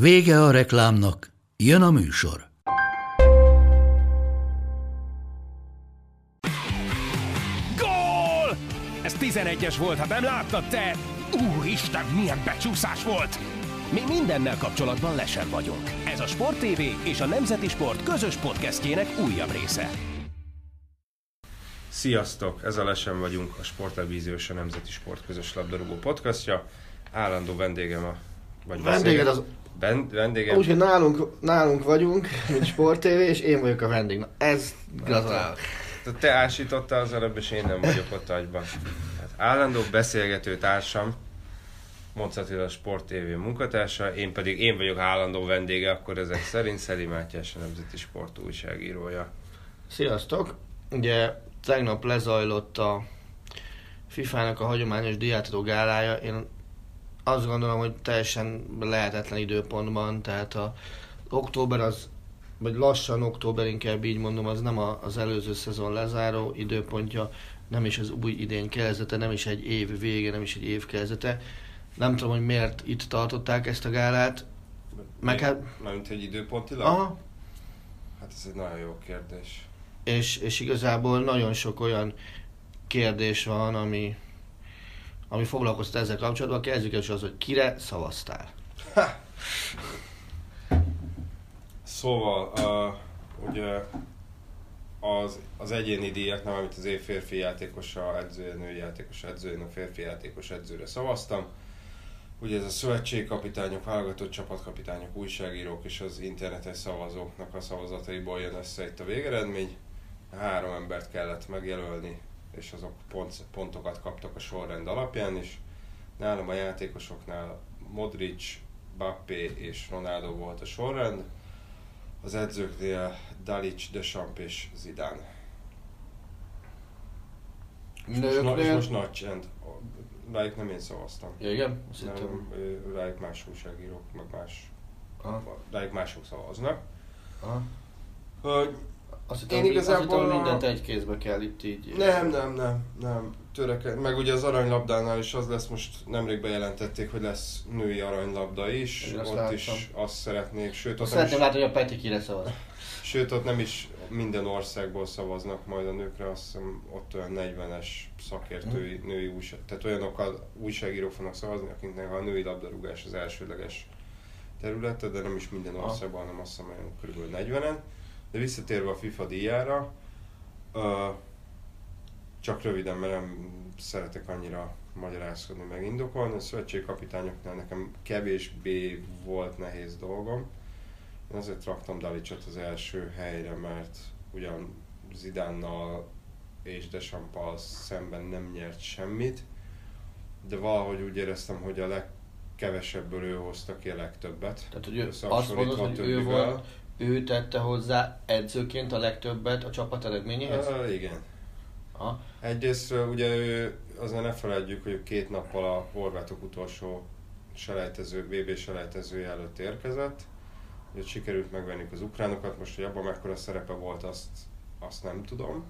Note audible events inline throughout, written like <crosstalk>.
Vége a reklámnak, jön a műsor. Gól! Ez 11-es volt, ha nem láttad te! Úristen, milyen becsúszás volt! Mi mindennel kapcsolatban lesen vagyunk. Ez a Sport TV és a Nemzeti Sport közös podcastjének újabb része. Sziasztok! Ez a Lesen vagyunk, a Sporttelevízió és a Nemzeti Sport közös labdarúgó podcastja. Állandó vendégem a... Vagy Vendéged az... Vendégem... Úgyhogy nálunk, nálunk vagyunk, mint Sport TV, és én vagyok a vendég. Na, ez gratulálok. Te ásítottál az előbb, és én nem vagyok ott agyban. Hát állandó beszélgető társam, Attila a Sport TV munkatársa, én pedig én vagyok állandó vendége, akkor ezek szerint Szeli Mátyás a Nemzeti Sport újságírója. Sziasztok! Ugye tegnap lezajlott a FIFA-nak a hagyományos diátadó gálája. Én azt gondolom, hogy teljesen lehetetlen időpontban, tehát a október az, vagy lassan október, inkább így mondom, az nem a, az előző szezon lezáró időpontja, nem is az új idén kezdete, nem is egy év vége, nem is egy év kezdete. Nem tudom, hogy miért itt tartották ezt a gálát. Meg hát... Mármint egy időpontilag? Aha, Hát ez egy nagyon jó kérdés. és, és igazából nagyon sok olyan kérdés van, ami, ami foglalkoztat ezzel kapcsolatban. Kezdjük is az, hogy kire szavaztál. Szóval, uh, ugye az, az egyéni díjaknál, amit az év férfi játékosa, edzője, női játékos edzőjén, a férfi játékos edzőre szavaztam. Ugye ez a szövetségkapitányok, válogatott csapatkapitányok, újságírók és az internetes szavazóknak a szavazataiból jön össze itt a végeredmény. Három embert kellett megjelölni, és azok pont, pontokat kaptak a sorrend alapján is. Nálam a játékosoknál Modric, Bappé és Ronaldo volt a sorrend. Az edzőknél Dalic, Deschamps és Zidane. És most, és most nagy csend. Rájuk nem én szavaztam. Ja, igen? Nem, rájuk más újságírók, meg más, Aha, rájuk mások szavaznak. aha. Hogy Azt hittem, Én hogy- igazából azt hittem, hogy mindent egy kézbe kell itt így... nem, nem, nem, nem. Töreke. Meg ugye az aranylabdánál is az lesz, most nemrég bejelentették, hogy lesz női aranylabda is. Azt ott láttam. is azt szeretnék, sőt ott, nem is, szeretném látni, hogy a Peti kire szavaz. sőt ott nem is minden országból szavaznak majd a nőkre, azt hiszem ott olyan 40-es szakértői Mhm. női újság, tehát olyanok a újságírók fognak szavazni, akiknek a női labdarúgás az elsődleges területe, de nem is minden országban, hanem azt hiszem olyan kb. 40-en. De visszatérve a FIFA díjára, ö, csak röviden, mert nem szeretek annyira magyarázkodni, meg indokolni. A szövetségkapitányoknál nekem kevésbé volt nehéz dolgom. Én azért raktam Dalicot az első helyre, mert ugyan Zidánnal és Desampal szemben nem nyert semmit, de valahogy úgy éreztem, hogy a legkevesebből ő hozta ki a legtöbbet. Tehát, hogy ő, azt mondod, a hogy ő volt, ő tette hozzá edzőként a legtöbbet a csapat eredményéhez? Ö, igen. Aha. Egyrészt ugye ő, azért ne felejtjük, hogy két nappal a horvátok utolsó selejtező, VB selejtezője előtt érkezett. Ugye sikerült megvenni az ukránokat, most hogy abban mekkora szerepe volt, azt, azt nem tudom.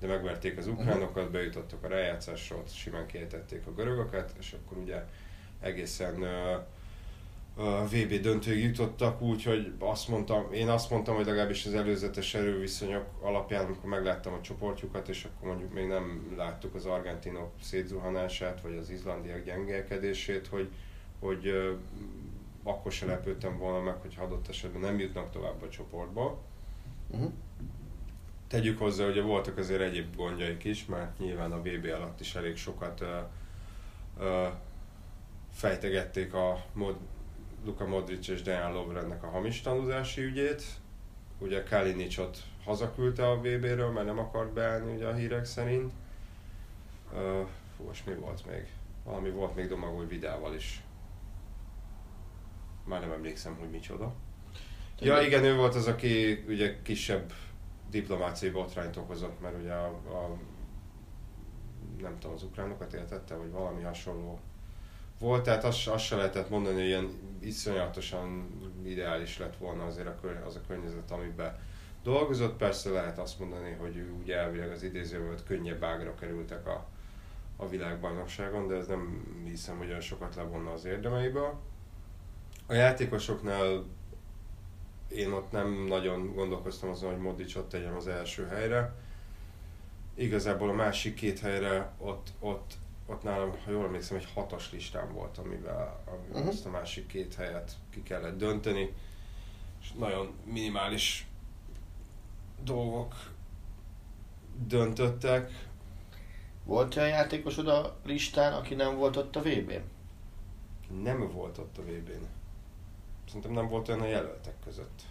De megverték az ukránokat, bejutottak a rájátszásra, ott simán kiejtették a görögöket, és akkor ugye egészen ö, ö, VB döntőig jutottak, úgyhogy azt mondtam, én azt mondtam, hogy legalábbis az előzetes erőviszonyok alapján, amikor megláttam a csoportjukat, és akkor mondjuk még nem láttuk az argentinok szétzuhanását, vagy az izlandiak gyengélkedését, hogy, hogy akkor se lepődtem volna meg, hogy adott esetben nem jutnak tovább a csoportba. Uh-huh. Tegyük hozzá, hogy voltak azért egyéb gondjaik is, mert nyilván a VB alatt is elég sokat ö, ö, fejtegették a Mod, Luka Modric és Dejan Lovrennek a hamis tanúzási ügyét. Ugye Kalinicsot hazaküldte a VB-ről, mert nem akart beállni ugye a hírek szerint. Ö, fú, és mi volt még? Valami volt még Domagoj Vidával is. Már nem emlékszem, hogy micsoda. Ja igen, ő volt az, aki ugye kisebb diplomáciai botrányt okozott, mert ugye a, a nem tudom, az ukránokat éltette, vagy valami hasonló volt, tehát azt, azt se lehetett mondani, hogy ilyen iszonyatosan ideális lett volna azért a, az a környezet, amiben dolgozott. Persze lehet azt mondani, hogy ő ugye elvileg az idézőben könnyebb ágra kerültek a, a világbajnokságon, de ez nem hiszem, hogy olyan sokat levonna az érdemeiből. A játékosoknál én ott nem nagyon gondolkoztam azon, hogy Modricot tegyem az első helyre. Igazából a másik két helyre ott, ott, ott nálam, ha jól emlékszem, egy hatas listám volt, amivel, amivel uh-huh. azt a másik két helyet ki kellett dönteni. És nagyon minimális dolgok döntöttek. Volt olyan játékosod a listán, aki nem volt ott a VB-n? Nem volt ott a VB-n. Szerintem nem volt olyan a jelöltek között.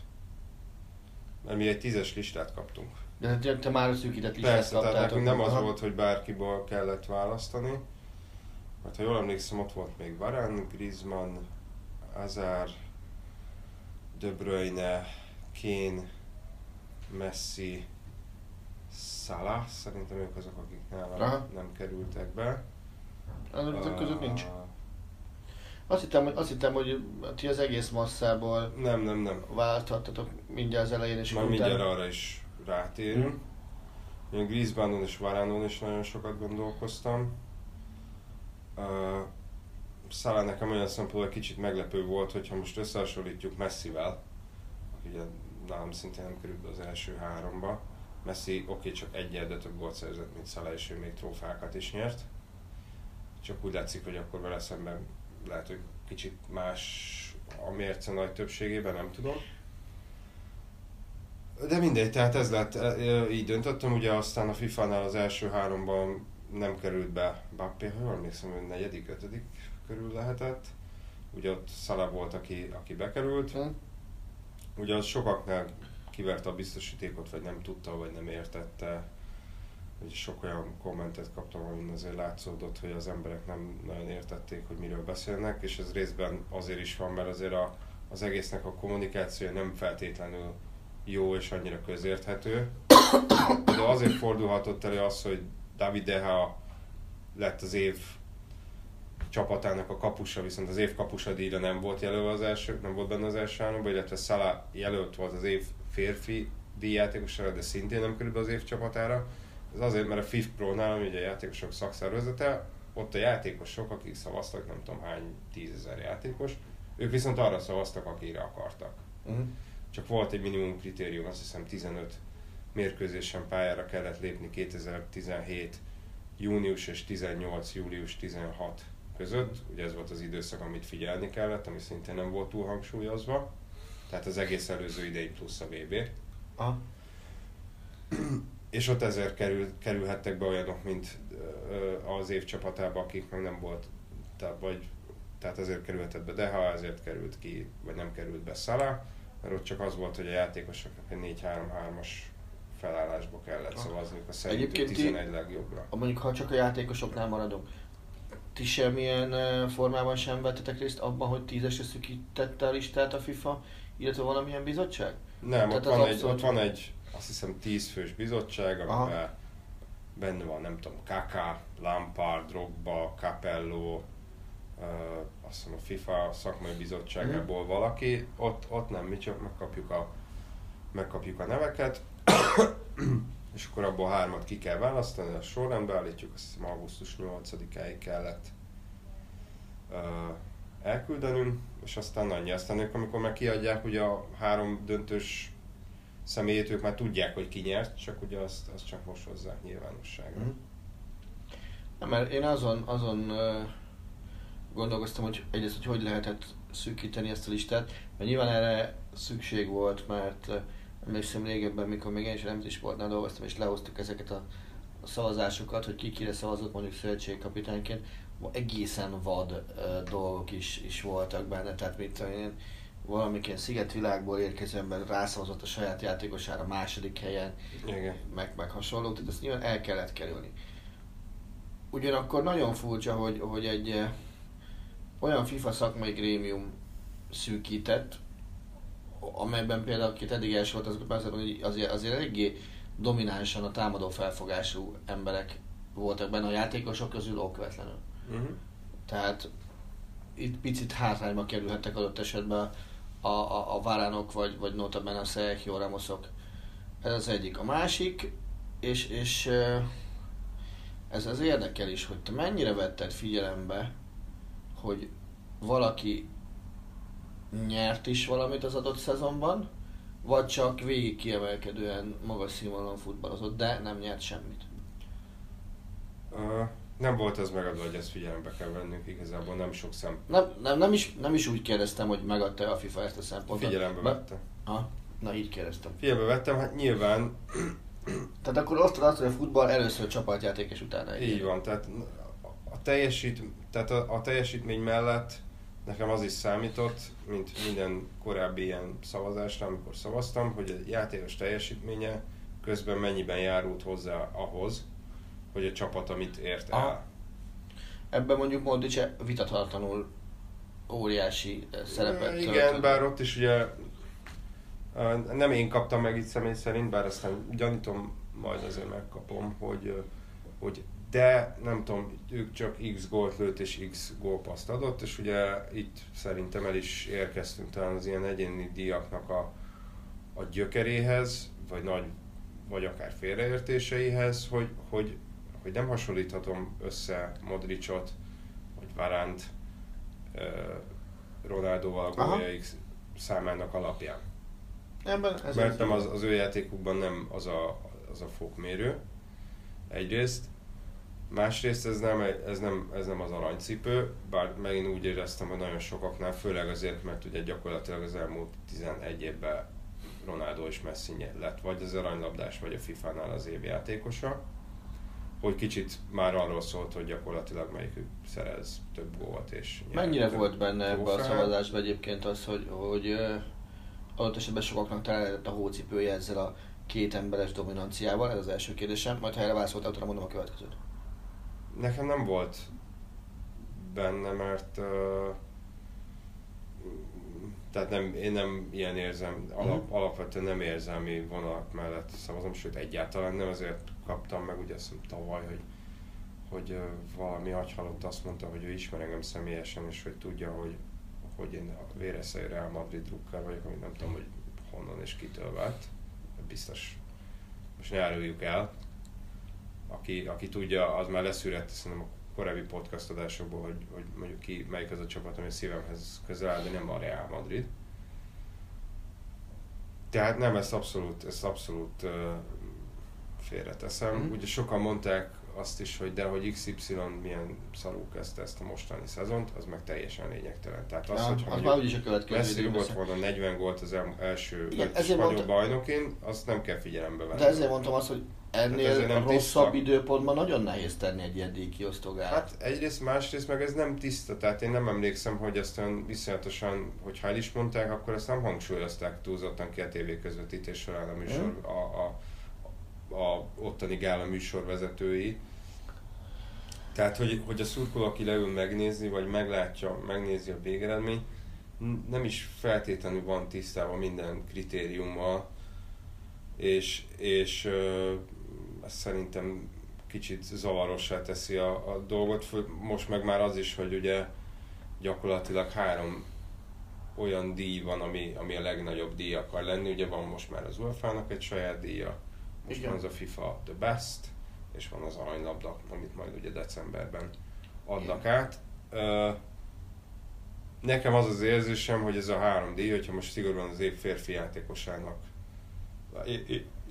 Mert mi egy tízes listát kaptunk. De te, már a szűkített listát Persze, tehát nekünk nem az volt, hogy bárkiból kellett választani. Mert ha jól emlékszem, ott volt még Varane, Griezmann, Azar, De Bruyne, Kane, Messi, Salah, szerintem ők azok, akik nálam nem kerültek be. Azok között nincs. Azt hittem, hogy, azt hittem, hogy ti az egész masszából nem, nem, nem. válthattatok mindjárt az elején és Már mindjárt arra is rátérünk. Mm. Én Griezmannon és Varánon is nagyon sokat gondolkoztam. Uh, Szalá nekem olyan szempontból kicsit meglepő volt, hogyha most összehasonlítjuk Messivel, aki ugye nálam szintén nem került az első háromba. Messi oké, okay, csak egy de több gólt szerzett, mint Szala, és ő még trófákat is nyert. Csak úgy látszik, hogy akkor vele szemben lehet, hogy kicsit más a mérce nagy többségében, nem tudom. De mindegy, tehát ez lett, e, így döntöttem, ugye aztán a FIFA-nál az első háromban nem került be Bappé, ha jól emlékszem, hogy negyedik, ötödik körül lehetett. Ugye ott Szala volt, aki, aki bekerült. Ugye az sokaknál kiverte a biztosítékot, vagy nem tudta, vagy nem értette. Ugye sok olyan kommentet kaptam, amin azért látszódott, hogy az emberek nem nagyon értették, hogy miről beszélnek, és ez részben azért is van, mert azért a, az egésznek a kommunikációja nem feltétlenül jó és annyira közérthető. De azért fordulhatott elő az, hogy David Deha lett az év csapatának a kapusa, viszont az év kapusa díjra nem volt jelölve az első, nem volt benne az első államban, illetve Salah jelölt volt az év férfi díjjátékosára, de szintén nem került az év csapatára. Ez azért, mert a FIF Pro-nál, ami ugye a játékosok szakszervezete, ott a játékosok, akik szavaztak, nem tudom hány tízezer játékos, ők viszont arra szavaztak, akire akartak. Uh-huh. Csak volt egy minimum kritérium, azt hiszem 15 mérkőzésen pályára kellett lépni 2017 június és 18 július 16 között. Ugye ez volt az időszak, amit figyelni kellett, ami szintén nem volt túl hangsúlyozva. Tehát az egész előző idei plusz a VB. Aha. És ott ezért kerül, kerülhettek be olyanok, mint az év csapatába, akik meg nem volt, tehát, vagy, tehát ezért kerülhetett be Deha, ezért került ki, vagy nem került be Szala, mert ott csak az volt, hogy a játékosoknak egy 4-3-3-as felállásba kellett szavazni, a szerintük 11 legjobbra. Mondjuk, ha csak a játékosoknál maradunk, ti semmilyen formában sem vettetek részt abban, hogy tízesre szükítette a listát a FIFA, illetve valamilyen bizottság? Nem, Tehát ott van, egy, ott van egy, azt hiszem, tízfős bizottság, amiben Aha. benne van, nem tudom, Kaka, Lampard, Drogba, Capello, uh, azt hiszem a FIFA szakmai bizottságából mm. valaki, ott, ott nem, mi csak megkapjuk a, megkapjuk a neveket, <coughs> és akkor abból hármat ki kell választani, a sorrendbe állítjuk, azt hiszem augusztus 8-áig kellett uh, elküldenünk, és aztán annyi. Aztán ők, amikor meg kiadják ugye a három döntős személyét, ők már tudják, hogy ki nyert, csak ugye azt, azt csak most hozzák nyilvánosságra. Mm. Nem, mert én azon, azon uh, gondolkoztam, hogy egyrészt, hogy hogy lehetett szűkíteni ezt a listát, mert nyilván erre szükség volt, mert uh, emlékszem régebben, mikor még én is nemzeti sportnál dolgoztam, és lehoztuk ezeket a, a szavazásokat, hogy ki kire szavazott mondjuk szövetségkapitányként, egészen vad uh, dolgok is, is voltak benne, tehát mit tudom én, valamiként szigetvilágból érkező ember rászavazott a saját játékosára második helyen, Igen. Meg, meg hasonló, tehát ezt nyilván el kellett kerülni. Ugyanakkor nagyon furcsa, hogy, hogy egy olyan FIFA szakmai grémium szűkített, amelyben például akit eddig első volt, azok persze, hogy azért, azért eléggé dominánsan a támadó felfogású emberek voltak benne a játékosok közül okvetlenül. Uh-huh. Tehát itt picit hátrányba kerülhettek adott esetben a, a, a Varánok, vagy, vagy notabene a Sergio Ramosok. Ez az egyik. A másik, és, és ez az érdekel is, hogy te mennyire vetted figyelembe, hogy valaki nyert is valamit az adott szezonban, vagy csak végig kiemelkedően magas színvonalon futballozott, de nem nyert semmit. Uh, nem volt ez megadva, hogy ezt figyelembe kell vennünk, igazából nem sok szem. Nem, nem, nem, is, nem is úgy kérdeztem, hogy megadta a FIFA ezt a szempontot. Figyelembe Be- vette. Ha? Na így kérdeztem. Figyelembe vettem, hát nyilván Tehát akkor azt, hogy a futball először csapatjáték és utána egy. így van, tehát a, teljesít, tehát a, a teljesítmény mellett nekem az is számított, mint minden korábbi ilyen szavazásra, amikor szavaztam, hogy a játékos teljesítménye közben mennyiben járult hozzá ahhoz, hogy a csapat amit ért el. Aha. Ebben mondjuk Modric vitathatatlanul óriási eh, szerepet Igen, töltött. bár ott is ugye ö, nem én kaptam meg itt személy szerint, bár aztán gyanítom, majd azért megkapom, hogy, ö, hogy de nem tudom, ők csak X gólt lőtt és X gólpaszt adott, és ugye itt szerintem el is érkeztünk talán az ilyen egyéni díjaknak a, a gyökeréhez, vagy nagy, vagy akár félreértéseihez, hogy, hogy, hogy nem hasonlíthatom össze Modricot, vagy Varánt Ronaldoval a góljaik számának alapján. Ebben ez Mert nem az, az ő játékukban nem az a, az a fokmérő, egyrészt. Másrészt ez nem, ez, nem, ez nem az aranycipő, bár megint úgy éreztem, hogy nagyon sokaknál, főleg azért, mert ugye gyakorlatilag az elmúlt 11 évben Ronaldo és Messi lett vagy az aranylabdás, vagy a FIFA-nál az év játékosa, hogy kicsit már arról szólt, hogy gyakorlatilag melyikük szerez több gólt és Mennyire volt benne ebben a szavazásban egyébként az, hogy, hogy adott esetben sokaknak talán lehetett a hócipője ezzel a két emberes dominanciával? Ez az első kérdésem, majd ha erre válaszoltál, utána mondom a következőt. Nekem nem volt benne, mert uh, tehát nem, én nem ilyen érzem, alap, Mhm. alapvetően nem érzelmi vonalak mellett szavazom, sőt egyáltalán nem, azért kaptam meg, ugye azt hiszem tavaly, hogy, hogy valami agyhalott azt mondta, hogy ő ismer engem személyesen, és hogy tudja, hogy, hogy én a véreszei Real Madrid drukker vagyok, amit nem tudom, hogy honnan és kitől vett. Biztos, most ne áruljuk el, aki, aki tudja, az már leszűrette szerintem a korábbi podcast adásokból, hogy, hogy mondjuk ki, melyik az a csapat, ami a szívemhez közel áll, de nem a Real Madrid. Tehát nem, ezt abszolút, ezt abszolút uh, félreteszem. Mhm. Ugye sokan mondták azt is, hogy de hogy XY milyen szarul kezdte ezt a mostani szezont, az meg teljesen lényegtelen. Tehát az, hogy az már úgyis a következő Messi rúgott volna 40 gólt az el- első Igen, ezért mondta- bajnokin, azt nem kell figyelembe venni. De ezért mondtam azt, hogy ennél nem rosszabb tiszta. időpontban nagyon nehéz tenni egy ilyen díjkiosztogát. Hát egyrészt, másrészt meg ez nem tiszta, tehát én nem emlékszem, hogy ezt olyan viszonyatosan, hogyha el is mondták, akkor ezt nem hangsúlyozták túlzottan ki a tévé közvetítés során a műsor, a, a, a ottani gála műsorvezetői. Tehát, hogy, hogy a szurkoló, aki leül megnézni, vagy meglátja, megnézi a végeredményt, nem is feltétlenül van tisztában minden kritériummal, és, és ez szerintem kicsit zavarossá teszi a, a dolgot. Most meg már az is, hogy ugye gyakorlatilag három olyan díj van, ami, ami a legnagyobb díj akar lenni. Ugye van most már az UEFA-nak egy saját díja, most Igen. van az a FIFA The Best, és van az aranylabda, amit majd ugye decemberben adnak át. Ö, nekem az az érzésem, hogy ez a három díj, hogyha most szigorúan az év férfi játékosának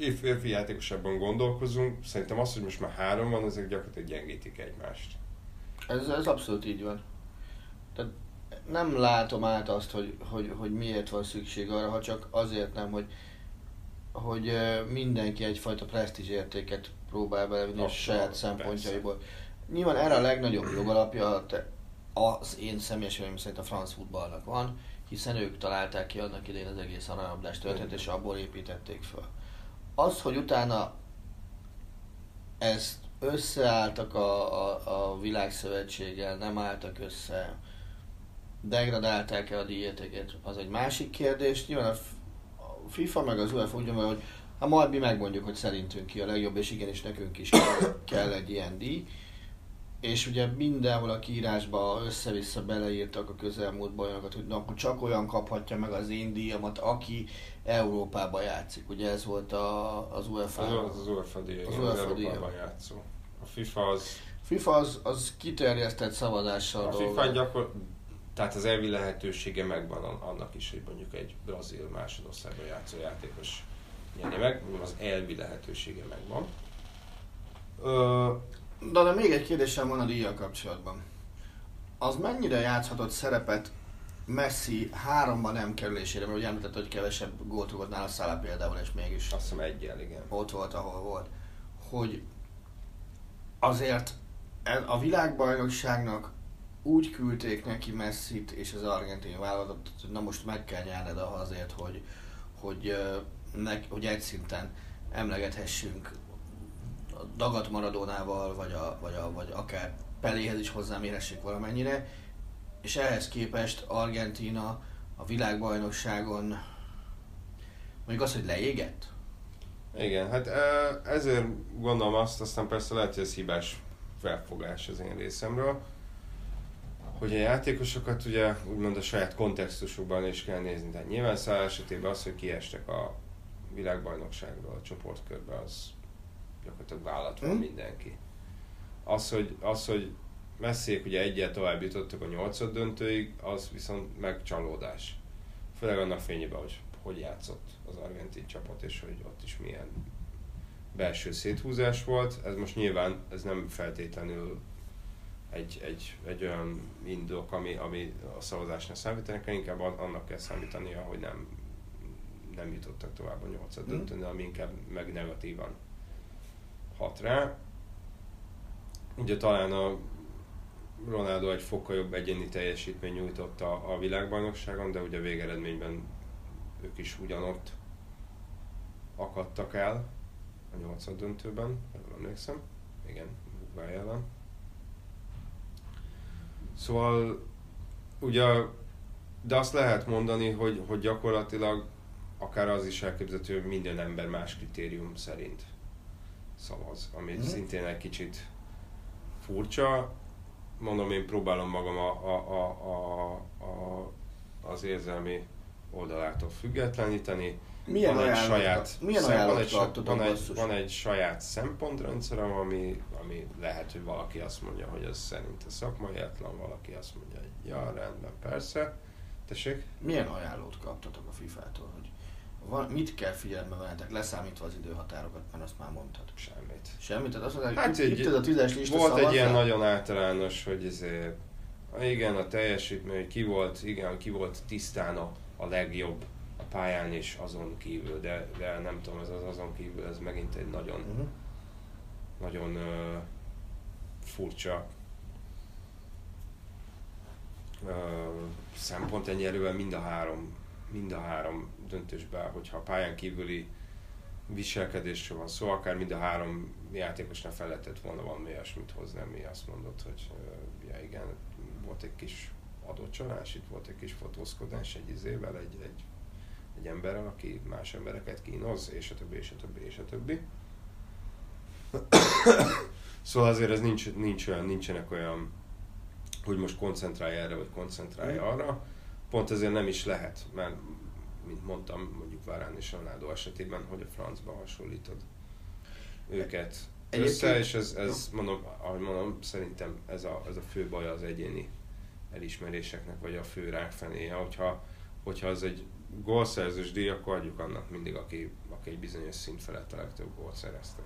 é- é- év férfi játékosában gondolkozunk, szerintem az, hogy most már három van, ezek gyakorlatilag gyengítik egymást. Ez, ez abszolút így van. Tehát nem látom át azt, hogy, hogy, hogy miért van szükség arra, ha csak azért nem, hogy, hogy mindenki egyfajta presztízs értéket próbál belevinni a saját szempontjaiból. Nyilván erre a legnagyobb jogalapja az én személyes véleményem szerint a franc futballnak van, hiszen ők találták ki annak idején az egész aranylabdás történet, és abból építették föl. Az, hogy utána ezt összeálltak a, a, a világszövetséggel, nem álltak össze, degradálták-e a díjértéket, az egy másik kérdés. Nyilván a FIFA meg az UEFA úgy hogy ha majd mi megmondjuk, hogy szerintünk ki a legjobb, és igenis nekünk is kell, kell egy ilyen díj. És ugye mindenhol a kiírásba össze-vissza beleírtak a közelmúlt bajonokat, hogy na, akkor csak olyan kaphatja meg az én díjamat, aki Európába játszik. Ugye ez volt a, az UEFA. Az, az UEFA díj, Az UEFA az díja. Európában játszó. A FIFA az, FIFA az, az kiterjesztett szavazással a. FIFA gyakor, tehát az elvi lehetősége megvan an- annak is, hogy mondjuk egy brazil másodosztályban játszó játékos nyerni meg, az elvi lehetősége megvan. Ö, De, de még egy kérdésem van a díjjal kapcsolatban. Az mennyire játszhatott szerepet Messi háromban nem kerülésére, mert ugye említett, hogy kevesebb gólt rúgott nála Szállá például, és mégis azt hiszem egyel, igen. ott volt, ahol volt. Hogy azért a világbajnokságnak úgy küldték neki Messit és az argentin válogatottat, hogy na most meg kell nyerned azért, hogy, hogy, ne, hogy egy szinten emlegethessünk a dagat Maradónával, vagy, a, vagy, a, vagy akár Peléhez is hozzámérhessék valamennyire, és ehhez képest Argentína a világbajnokságon mondjuk az, hogy leégett, Igen, hát ezért gondolom azt, aztán persze lehet, hogy ez hibás felfogás az én részemről, hogy a játékosokat ugye úgymond a saját kontextusukban is kell nézni. Tehát nyilván száll esetében az, hogy kiestek a világbajnokságról, a csoportkörbe, az gyakorlatilag vállat van Hm? mindenki. Az, hogy, az, hogy messzék ugye egyel tovább jutottak a nyolcad döntőig, az viszont megcsalódás. Főleg annak fényében, hogy hogy játszott az argentin csapat, és hogy ott is milyen belső széthúzás volt. Ez most nyilván ez nem feltétlenül egy, egy, egy olyan indok, ami, ami a szavazásnál számítani kell, inkább an- annak kell számítania, hogy nem, nem jutottak tovább a nyolcad Mhm. döntőn, ami inkább meg negatívan hat rá. Ugye talán a Ronaldo egy fokkal jobb egyéni teljesítmény nyújtott a, a világbajnokságon, de ugye a végeredményben ők is ugyanott akadtak el a nyolcad döntőben, jól emlékszem. Igen, Uruguay ellen. Szóval ugye, de azt lehet mondani, hogy, hogy gyakorlatilag akár az is elképzelhető, hogy minden ember más kritérium szerint szavaz, ami Mhm. szintén egy kicsit furcsa. Mondom, én próbálom magam a, a, a, a, a, az érzelmi oldalától függetleníteni. Milyen van egy saját, milyen szem- van, egy, van, egy, van egy saját szempontrendszerem, ami, ami lehet, hogy valaki azt mondja, hogy ez szerint a szakmaiatlan, valaki azt mondja, hogy ja, rendben, persze. Tessék? Milyen ajánlót kaptatok a FIFA-tól, hogy van, mit kell figyelembe vennetek, leszámítva az időhatárokat, mert azt már mondtad. Semmit. Semmit, tehát azt mondták, Hát egy- itt ez a tízes lista, Volt egy szavazzál. ilyen nagyon általános, hogy ezért, igen, a teljesítmény, ki volt, igen, ki volt tisztán a, a legjobb a pályán és azon kívül, de, de nem tudom, ez az azon kívül, ez megint egy nagyon, Uh-huh. nagyon ö, furcsa ö, szempont egyelőre mind a három, mind a három döntősben, hogyha a pályán kívüli viselkedésről van szó, akár mind a három játékosnál fel lehetett volna valami olyasmit hozni, ami azt mondott, hogy ja igen, volt egy kis adócsalás, itt volt egy kis fotózkodás egy izével, egy, egy, egy emberrel, aki más embereket kínoz, és a többi, és a többi, és a többi. Szóval azért ez nincs, nincs olyan, nincsenek olyan, hogy most koncentrálj erre, vagy koncentrálj Mm. arra. Pont ezért nem is lehet, mert mint mondtam, mondjuk Varane és Ronaldo esetében, hogy a francba hasonlítod őket Egyébként- össze, és ez, ez mondom, ahogy mondom, szerintem ez a, ez a fő baj az egyéni elismeréseknek, vagy a fő rákfenéje, hogyha, hogyha az egy gólszerzős díj, akkor adjuk annak mindig, aki, aki egy bizonyos szint felett a legtöbb gólt szerezte.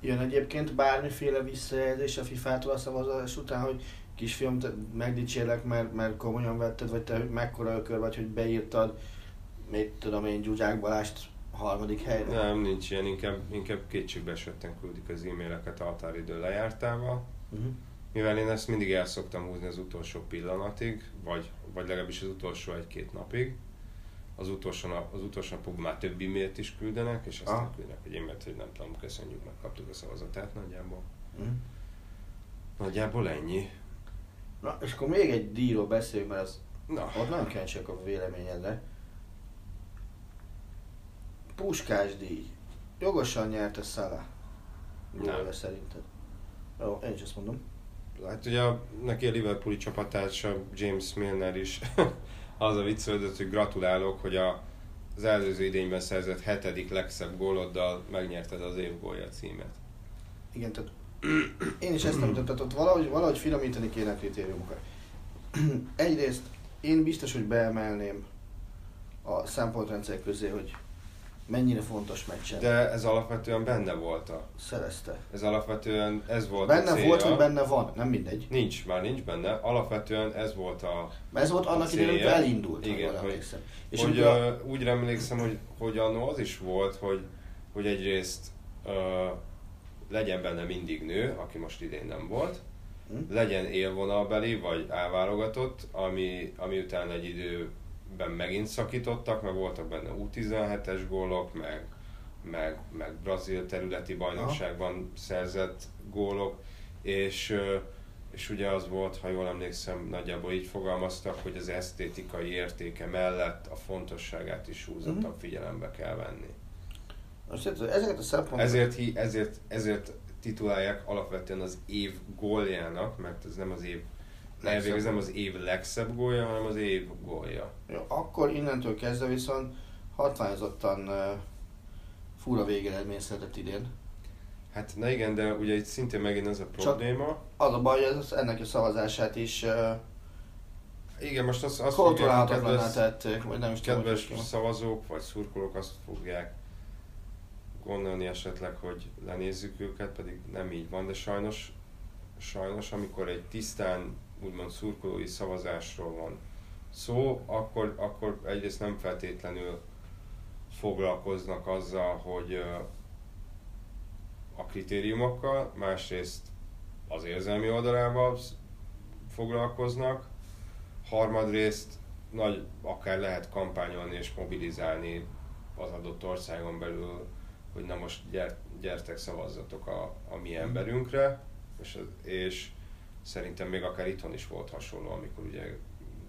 Jön egyébként bármiféle visszajelzés a FIFA-tól a szavazás után, hogy kisfiam, te megdicsérlek, mert, mert komolyan vetted, vagy te mekkora ökör vagy, hogy beírtad, mit tudom én, Zsuzsák Balást harmadik helyre? Nem, nincs ilyen, inkább, inkább kétségbe esetten küldik az e-maileket a határidő lejártával. Uh-huh. Mivel én ezt mindig el szoktam húzni az utolsó pillanatig, vagy, vagy legalábbis az utolsó egy-két napig, az utolsó, nap, az utolsó napokban már több e-mailt is küldenek, és aztán Ah. küldenek egy e-mailt, hogy nem tudom, köszönjük, megkaptuk a szavazatát nagyjából. Uh-huh. Nagyjából ennyi. Na, és akkor még egy díjról beszéljünk, mert az, Na, ott nagyon kíváncsiak a véleményedre. Puskás díj. Jogosan nyerte. Nem. Gólja szerinted. Jó, én is azt mondom. hát ugye a- neki a Liverpooli csapattársa James Milner is <laughs> az a viccelődött, hogy gratulálok, hogy a, az előző idényben szerzett hetedik legszebb góloddal megnyerted az év gólja címet. Igen, tehát én is ezt nem tudom, tehát ott valahogy, valahogy finomítani kéne a kritériumokat. <clears throat> Egyrészt én biztos, hogy beemelném a szempontrendszer közé, hogy mennyire fontos meccsen De... Ez alapvetően benne volt a, szerezte. ez alapvetően ez volt a Benne célja. volt, vagy benne van, nem mindegy. Nincs, már nincs benne. Alapvetően ez volt a, ez volt annak A idején, amikor elindult, Igen, hogy- emlékszem. és hogy amikor a, úgy emlékszem, hogy, hogy annó az is volt, hogy, hogy egyrészt uh, legyen benne mindig nő, aki most idén nem volt, Hm? legyen élvonalbeli vagy elválogatott, ami, ami után egy időben megint szakítottak, meg voltak benne U17-es gólok, meg, meg, meg brazil területi bajnokságban szerzett gólok, és, és ugye az volt, ha jól emlékszem, nagyjából így fogalmaztak, hogy az esztétikai értéke mellett a fontosságát is húzottan Mhm. figyelembe kell venni. most ezeket a szempontokat... Ezért, ezért, ezért titulálják alapvetően az év góljának, mert ez nem az év elvég, ez nem az év legszebb gólja, hanem az év gólja. Jó, akkor innentől kezdve viszont hatványozottan uh, fura végeredmény született idén. Hát na igen, de ugye itt szintén megint az a probléma. Az a baj, hogy ennek a szavazását is uh, Igen, most azt, azt fogják kedves, tették, vagy nem is tudom, kedves ki- szavazók vagy szurkolók azt fogják gondolni esetleg, hogy lenézzük őket, pedig nem így van, de sajnos, sajnos amikor egy tisztán úgymond szurkolói szavazásról van szó, akkor, akkor egyrészt nem feltétlenül foglalkoznak azzal, hogy a kritériumokkal, másrészt az érzelmi oldalával foglalkoznak, harmadrészt nagy, akár lehet kampányolni és mobilizálni az adott országon belül, hogy na most gyert, gyertek szavazzatok a, a mi emberünkre, és, és szerintem még akár itthon is volt hasonló, amikor ugye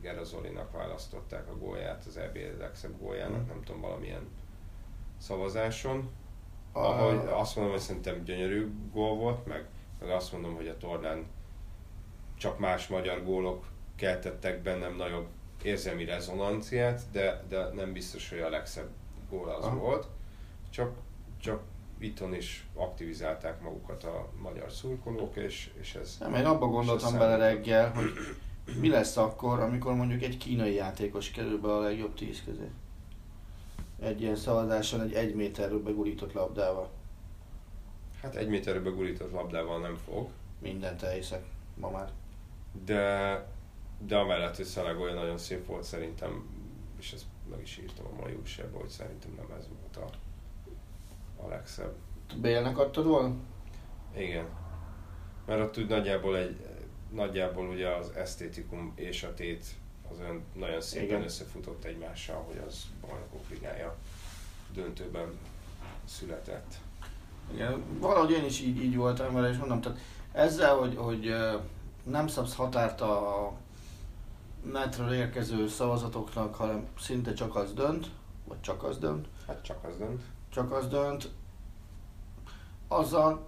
Gerazolinak választották a gólját, az EB legszebb góljának, nem tudom, valamilyen szavazáson. Ahogy azt mondom, hogy szerintem gyönyörű gól volt, meg, meg azt mondom, hogy a tornán csak más magyar gólok keltettek bennem nagyobb érzelmi rezonanciát, de, de nem biztos, hogy a legszebb gól az Aha. volt. Csak, csak itthon is aktivizálták magukat a magyar szurkolók, és, és ez... Nem, én abba gondoltam bele reggel, hogy mi lesz akkor, amikor mondjuk egy kínai játékos kerül be a legjobb tíz közé. Egy ilyen szavazáson egy egy méterről begurított labdával. Hát egy méterre begurított labdával nem fog, Mindent elhiszek ma már. de, de amellett, hogy Szalagolja nagyon szép volt szerintem, és ezt meg is írtam a mai újságban, hogy szerintem nem ez volt a, a legszebb. Bélnek adtad volna? Igen. Mert ott úgy nagyjából egy, nagyjából ugye az esztétikum és a tét az olyan nagyon szépen Igen. összefutott egymással, hogy az bajnokok ligája döntőben született. Igen, valahogy én is így, így voltam vele, és mondom, tehát ezzel, hogy, hogy nem szabsz határt a netről érkező szavazatoknak, hanem szinte csak az dönt, vagy csak az dönt, Hát csak az dönt. Csak az dönt, azzal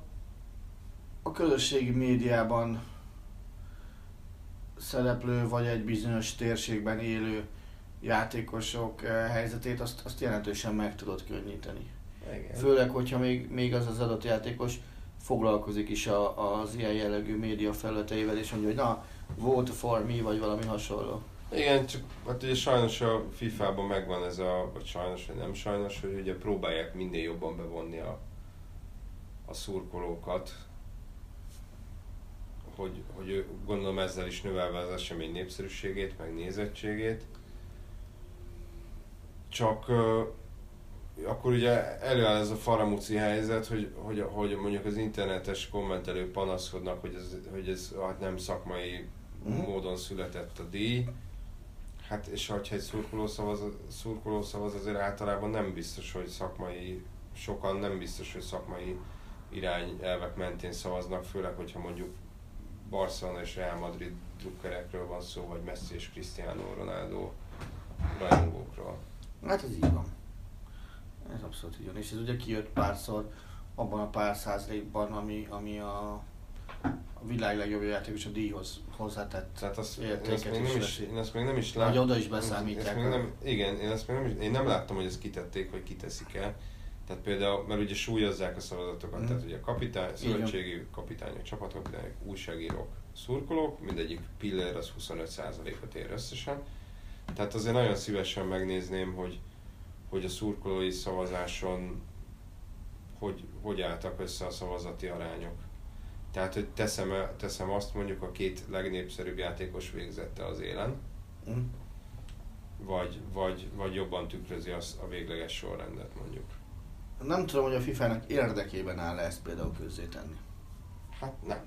a közösségi médiában szereplő, vagy egy bizonyos térségben élő játékosok eh, helyzetét, azt, azt jelentősen meg tudod könnyíteni. Igen. Főleg, hogyha még, még az az adott játékos foglalkozik is a, az ilyen jellegű média felületeivel, és mondja, hogy na, vote for me, vagy valami hasonló. Igen, csak hát ugye sajnos a FIFA-ban megvan ez a, vagy sajnos, vagy nem sajnos, hogy ugye próbálják minél jobban bevonni a, a szurkolókat, hogy, hogy gondolom ezzel is növelve az esemény népszerűségét, meg nézettségét. Csak ö, akkor ugye előáll ez a faramúci helyzet, hogy, hogy, hogy mondjuk az internetes kommentelők panaszkodnak, hogy ez, hogy ez hát nem szakmai Mhm. módon született a díj. Hát és ha egy szurkoló szavaz, szurkoló szavaz, azért általában nem biztos, hogy szakmai, sokan nem biztos, hogy szakmai irányelvek mentén szavaznak, főleg, hogyha mondjuk Barcelona és Real Madrid drukkerekről van szó, vagy Messi és Cristiano Ronaldo rajongókról. Hát ez így van. Ez abszolút így van. És ez ugye kijött párszor abban a pár százalékban, ami, ami a, a világ legjobb játékos a díjhoz hozzátett Tehát azt, én, ezt még nem is, én ezt még nem is láttam. oda is beszámítják. Ezt még nem, igen, én ezt még nem, is, én nem láttam, hogy ezt kitették, vagy kiteszik el. Tehát például, mert ugye súlyozzák a szavazatokat, Mhm. tehát ugye a kapitány, szövetségi kapitányok, csapatkapitányok, újságírók, szurkolók, mindegyik pillér az 25%-ot ér összesen. Tehát azért nagyon szívesen megnézném, hogy, hogy a szurkolói szavazáson hogy, hogy álltak össze a szavazati arányok. Tehát, hogy teszem, teszem azt mondjuk a két legnépszerűbb játékos végzette az élen, Mhm. vagy, vagy, vagy jobban tükrözi azt a végleges sorrendet mondjuk. Nem tudom, hogy a FIFA-nak érdekében áll ezt például közzétenni. Hát nem.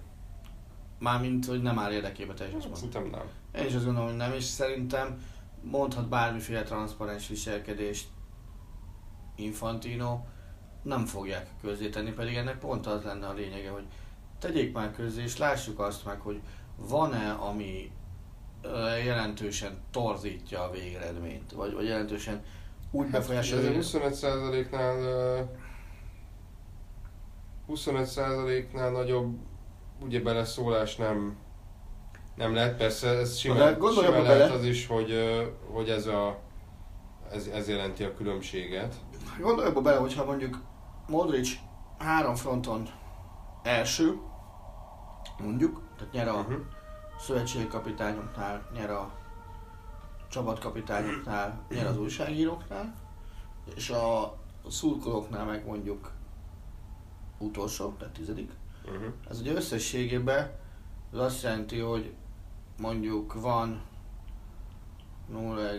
Mármint, hogy nem áll érdekében teljesen Hát, mondom. szerintem nem. Én is azt gondolom, hogy nem, és szerintem mondhat bármiféle transzparens viselkedést Infantino, nem fogják közzétenni, pedig ennek pont az lenne a lényege, hogy tegyék már közzé, és lássuk azt meg, hogy van-e, ami jelentősen torzítja a végeredményt, vagy, vagy jelentősen úgy Hát, befolyásolja. végeredményt. 25%-nál ö, 25%-nál nagyobb ugye beleszólás nem nem lehet, persze ez simán, simán lehet bele. az is, hogy, hogy ez, a, ez, ez jelenti a különbséget. Gondolj abba bele, hogyha mondjuk Modric három fronton első, mondjuk, tehát nyer a Uh-huh. szövetségi kapitányoknál, nyer a csapatkapitányoknál, nyer az újságíróknál, és a szurkolóknál meg mondjuk utolsó, tehát tizedik. Uh-huh. Ez ugye összességében az azt jelenti, hogy mondjuk van 0,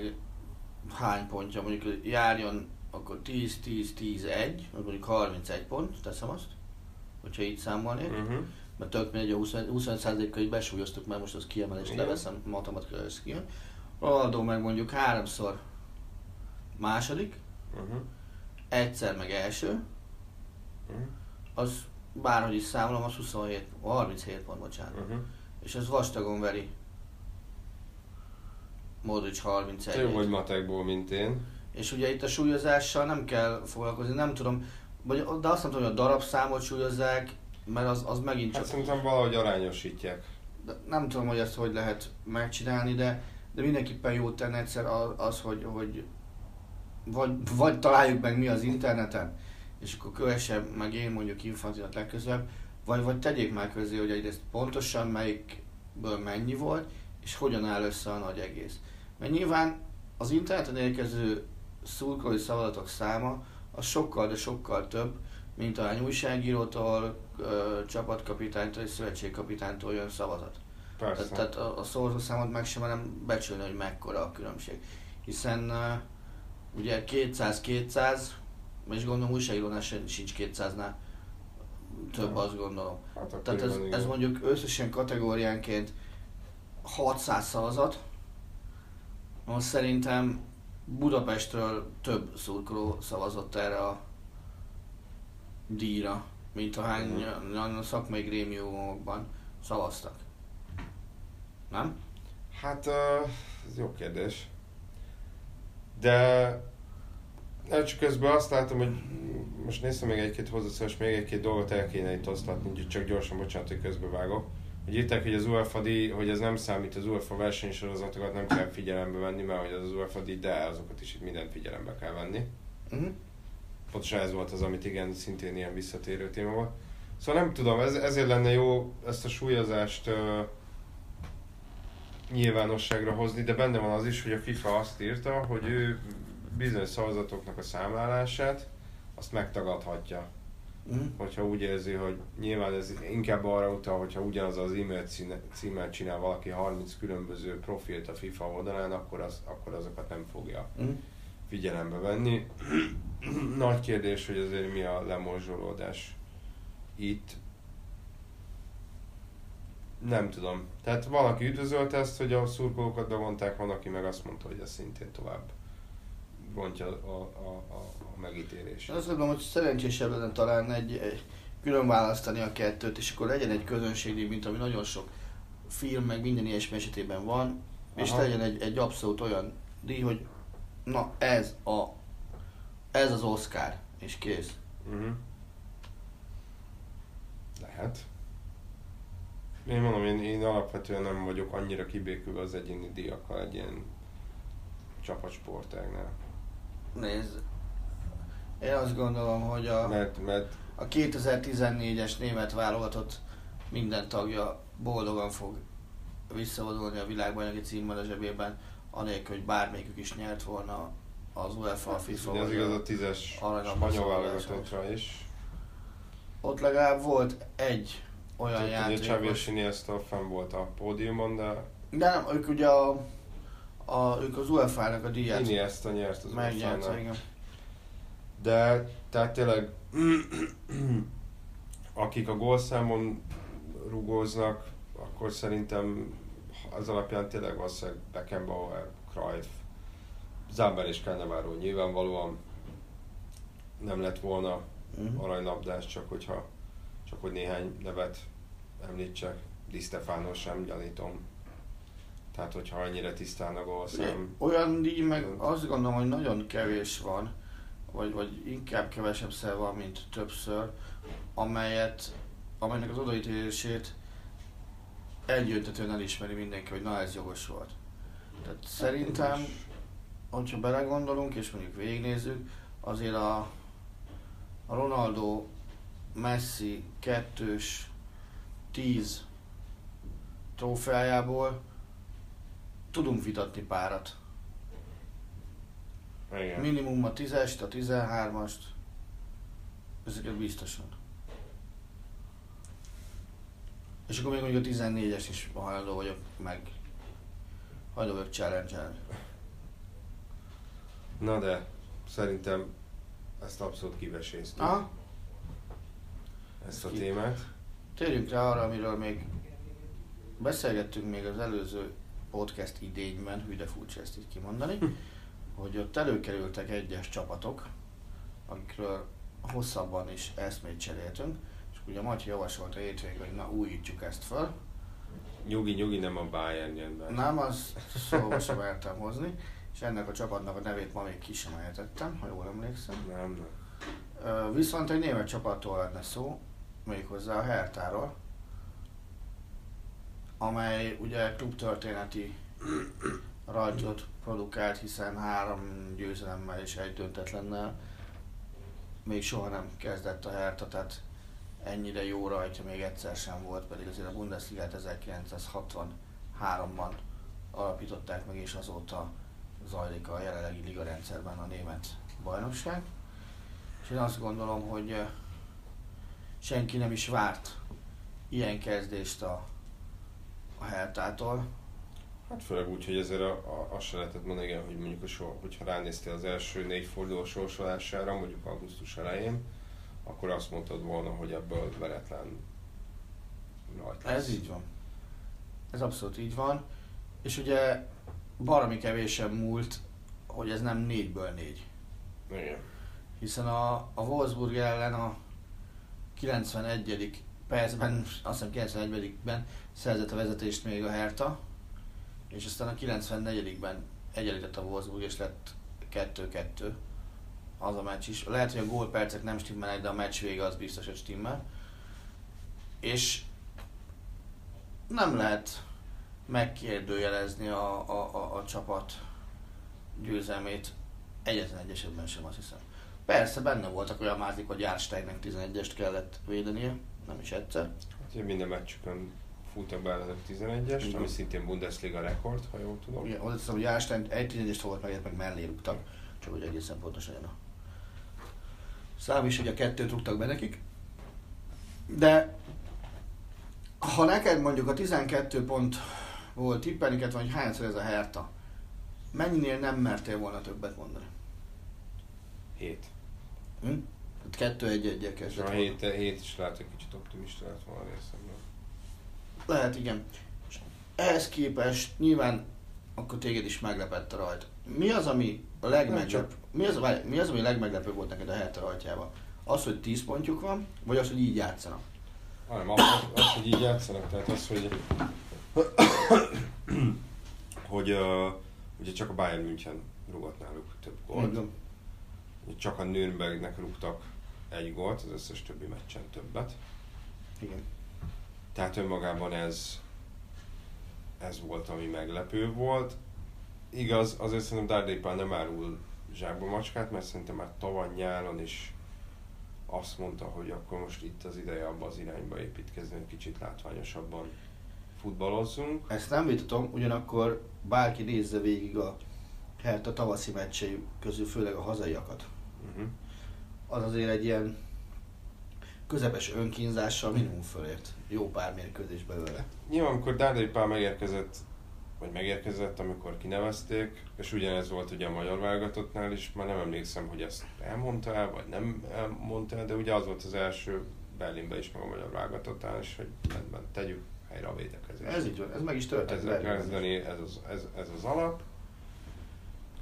hány pontja, mondjuk járjon akkor 10, 10, 10, 1, vagy mondjuk 31 pont, teszem azt, hogyha így számolnék Uh-huh. Mert tök mindegy, a 20, 25%-kal így besúlyoztuk, mert most az kiemelést Igen. leveszem, matematika ez kijön. Ronaldo meg mondjuk háromszor második, Uh-huh. egyszer meg első, Uh-huh. az bárhogy is számolom, az 27, 37 pont, bocsánat. Uh-huh. És ez vastagon veri. Modric 31. Te jó vagy matekból, mint én. És ugye itt a súlyozással nem kell foglalkozni, nem tudom, vagy, de azt nem tudom, hogy a darabszámot súlyozzák, mert az, az megint csak Hát szerintem valahogy arányosítják. de nem tudom, hogy ezt hogy lehet megcsinálni, de, de mindenképpen jó tenne egyszer az, hogy, hogy vagy, vagy találjuk meg mi az interneten, és akkor kövesse meg én mondjuk Infantinat legközelebb, vagy, vagy tegyék már közé, hogy egyrészt pontosan melyikből mennyi volt, és hogyan áll össze a nagy egész. Mert nyilván az interneten érkező szurkolói szavazatok száma az sokkal, de sokkal több, mint ahány újságírótól, csapatkapitánytól és szövetségkapitánytól jön szavazat. Persze. Tehát, tehát a, a szavazószámot meg sem merem becsülni, hogy mekkora a különbség. Hiszen uh, ugye 200-200, és gondolom újságírónál sem- sincs 200-nál több, azt gondolom. hát Tehát ez, ez mondjuk összesen kategóriánként 600 szavazat, most szerintem Budapestről több szurkoló szavazott erre a díjra, mint ahány a szakmai grémiumokban szavaztak. Nem? Hát, ez jó kérdés. De el csak közben azt látom, hogy most néztem még egy-két hozzászólás, még egy-két dolgot el kéne itt osztatni, úgyhogy csak gyorsan, bocsánat, hogy közbevágok. Hogy írták, hogy az UEFA díj, hogy ez nem számít, az UEFA versenysorozatokat nem kell figyelembe venni, mert hogy az, az UEFA díj, de azokat is itt mindent figyelembe kell venni. Uh-huh. Pontosan ez volt az, amit igen, szintén ilyen visszatérő téma volt. Szóval nem tudom, ez, ezért lenne jó ezt a súlyozást ö, nyilvánosságra hozni, de benne van az is, hogy a FIFA azt írta, hogy ő bizonyos szavazatoknak a számlálását azt megtagadhatja. Uh-huh. Hogyha úgy érzi, hogy nyilván ez inkább arra utal, hogyha ugyanaz az e-mail címmel csinál valaki 30 különböző profilt a FIFA oldalán, akkor, az, akkor azokat nem fogja Uh-huh. Figyelembe venni. <clears throat> Nagy kérdés, hogy azért mi a lemorzsolódás itt. Nem tudom. Tehát valaki üdvözölte ezt, hogy a szurkolókat bevonták, van, aki meg azt mondta, hogy ez szintén tovább rontja a, a, a, a megítélést. Én azt gondolom, hogy szerencsésebb lenne talán egy, egy külön választani a kettőt, és akkor legyen egy közönségdíj, mint ami nagyon sok film, meg minden ilyesmi esetében van, és Aha. legyen egy, egy abszolút olyan díj, hogy na ez a ez az Oscar, és kész. Uh-huh. Lehet. Én mondom, én, én alapvetően nem vagyok annyira kibékülve az egyéni díjakkal egy ilyen csapatsportágnál. Nézd, én azt gondolom, hogy a, Mert, mert a 2014-es német válogatott minden tagja boldogan fog visszavonulni a világbajnoki címmel a zsebében, anélkül, hogy bármelyikük is nyert volna az UEFA FIFA. ugye az vagy igaz a- a tízes spanyol válogatottra is. Ott legalább volt egy olyan Tehát ugye Xavi és játékos. Iniesta fenn volt a pódiumon, de De nem, ők ugye a, a ők az UEFA-nak a díját Iniesta nyert az igen. De tehát tényleg <clears throat> akik a gólszámon rugóznak, akkor szerintem az alapján tényleg valószínűleg Beckenbauer, Cruyff, Záber és Cannavaro nyilvánvalóan nem lett volna Mhm. aranylabdás, csak hogyha csak hogy néhány nevet említsek. Di Stefano sem gyanítom. Tehát, hogyha annyira tisztán a gólszám. Olyan díj meg azt gondolom, hogy nagyon kevés van, vagy, vagy inkább kevesebb szer van, mint többször, amelyet, amelynek az odaítélését egyöntetően elismeri mindenki, hogy na ez jogos volt. Tehát szerintem, hogyha belegondolunk és mondjuk végignézzük, azért a, a Ronaldo Messi kettős tíz trófeájából tudunk vitatni párat. Igen. Minimum a 10-est, a 13-ast, ezeket biztosan. És akkor még mondjuk a 14-es is hajlandó vagyok meg. Hajlandó vagyok challenge Na de, szerintem ezt abszolút kiveséztük, Aha. ezt a Ki- témát. Térjünk rá arra, amiről még beszélgettünk még az előző podcast idényben, hű de furcsa ezt így kimondani, hogy ott előkerültek egyes csapatok, akikről hosszabban is eszmét cseréltünk, ugye Matyi javasolta hétvégén, hogy na újítsuk ezt föl. Nyugi, nyugi, nem a Bayern jön be. Nem, az szóval sem mertem hozni, és ennek a csapatnak a nevét ma még ki sem ejtettem, ha jól emlékszem. Nem, nem. Viszont egy német csapattól lenne szó, méghozzá a Hertáról, amely ugye klubtörténeti rajtot produkált, hiszen három győzelemmel és egy döntetlennel még soha nem kezdett a Hertha, tehát ennyire jó rajtja még egyszer sem volt, pedig azért a Bundesligát 1963-ban alapították meg, és azóta zajlik a jelenlegi liga rendszerben a német bajnokság. És én azt gondolom, hogy senki nem is várt ilyen kezdést a, a Hertától. Hát főleg úgy, hogy ezért a, a, azt se lehetett mondani, igen, hogy mondjuk, a sor, hogyha ránéztél az első négy forduló sorsolására, mondjuk augusztus elején, akkor azt mondtad volna, hogy ebből veretlen rajt lesz. Ez így van. Ez abszolút így van. És ugye baromi kevésen múlt, hogy ez nem négyből négy. Igen. Hiszen a, a Wolfsburg ellen a 91. percben, azt hiszem 91-ben szerzett a vezetést még a Hertha, és aztán a 94-ben egyenlített a Wolfsburg, és lett 2-2 az a meccs is. Lehet, hogy a gólpercek nem stimmelnek, de a meccs vége az biztos, hogy stimmel. És nem lehet megkérdőjelezni a, a, a, a csapat győzelmét egyetlen egy esetben sem, azt hiszem. Persze benne voltak olyan mázik, hogy Jársteinnek 11-est kellett védenie, nem is egyszer. Hát minden meccsükön futtak be ellenük 11-est, Igen. ami szintén Bundesliga rekord, ha jól tudom. Ugye, oda teszem, hogy Járstein egy 11-est fogott meg, meg mellé rúgtak, csak hogy egészen pontos legyen a szám is, hogy a kettőt rúgtak be nekik. De ha neked mondjuk a 12 pont volt tippelni kellett, vagy hányszor ez a Herta, mennyinél nem mertél volna többet mondani? 7. Hm? Kettő egy egyel És kezdett a volna. 7, 7 is lehet, hogy kicsit optimista lett volna részemről. Lehet, igen. És ehhez képest nyilván akkor téged is meglepett rajt. Mi az, ami a Nem legmeglepő, csak- mi az, várj, mi az, ami legmeglepőbb volt neked a Hertha rajtjában? Az, hogy 10 pontjuk van, vagy az, hogy így játszanak? Hanem az, az, hogy így játszanak, tehát az, hogy hogy uh, ugye csak a Bayern München rúgott náluk több gólt. Mondom. Csak a Nürnbergnek rúgtak egy gólt, az összes többi meccsen többet. Igen. Tehát önmagában ez, ez volt, ami meglepő volt. Igaz, azért szerintem Dárdépán nem árul zsákba macskát, mert szerintem már tavaly nyáron is azt mondta, hogy akkor most itt az ideje abba az irányba építkezni, hogy kicsit látványosabban futballozzunk. Ezt nem vitatom, ugyanakkor bárki nézze végig a Hertha tavaszi meccsei közül, főleg a hazaiakat. Uh-huh. Az azért egy ilyen közepes önkínzással minimum fölért. Jó pár mérkőzés belőle. Nyilván, amikor Dárdai Pál megérkezett, vagy megérkezett, amikor kinevezték, és ugyanez volt ugye a magyar válogatottnál is, már nem emlékszem, hogy ezt elmondta el, vagy nem elmondta el, de ugye az volt az első Berlinben is, meg a magyar válogatottnál is, hogy rendben tegyük helyre a védekezést. Ez így van, ez meg is történt. Berlinben. kezdeni, ez az, ez, ez az alap.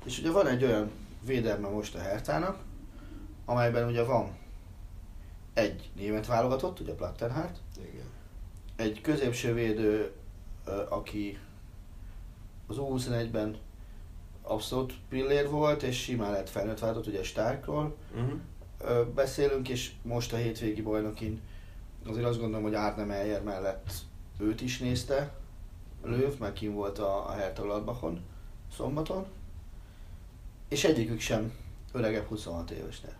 És ugye van egy olyan védelme most a Hertának, amelyben ugye van egy német válogatott, ugye Plattenhardt, Igen. egy középső védő, aki az U21-ben abszolút pillér volt, és simán lett felnőtt váltott, ugye Starkról Uh-huh. beszélünk, és most a hétvégi bajnokin azért azt gondolom, hogy Arne Meyer mellett őt is nézte Löw, meg kim volt a, a Hertha szombaton, és egyikük sem öregebb 26 évesnél.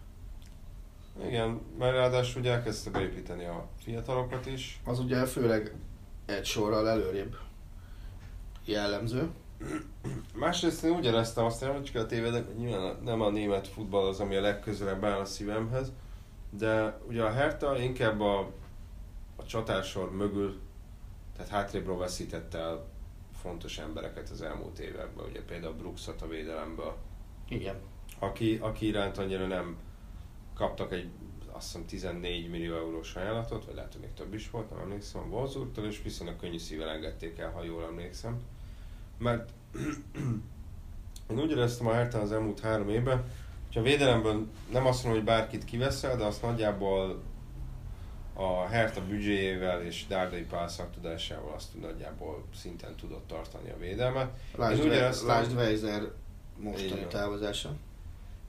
Igen, mert ráadásul ugye elkezdte beépíteni a fiatalokat is. Az ugye főleg egy sorral előrébb jellemző. Másrészt én úgy éreztem, aztán nem csak a tévedek, hogy nyilván nem a német futball az, ami a legközelebb áll a szívemhez, de ugye a Hertha inkább a, a csatársor mögül, tehát hátrébről veszítette el fontos embereket az elmúlt években, ugye például Brooksot a védelemből, Igen. aki, aki iránt annyira nem kaptak egy azt hiszem 14 millió eurós ajánlatot, vagy lehet, hogy még több is volt, nem emlékszem, a Wolfsburgtól, és viszonylag könnyű szívvel engedték el, ha jól emlékszem. Mert <clears throat> én úgy éreztem a Hertha az elmúlt három évben, hogy a védelemből nem azt mondom, hogy bárkit kiveszel, de azt nagyjából a Hertha büdzséjével és Dárdai Pál szaktudásával azt nagyjából szinten tudott tartani a védelmet. Lásd, Én úgy Ve- éreztem- Lásd Weiser mostani távozása.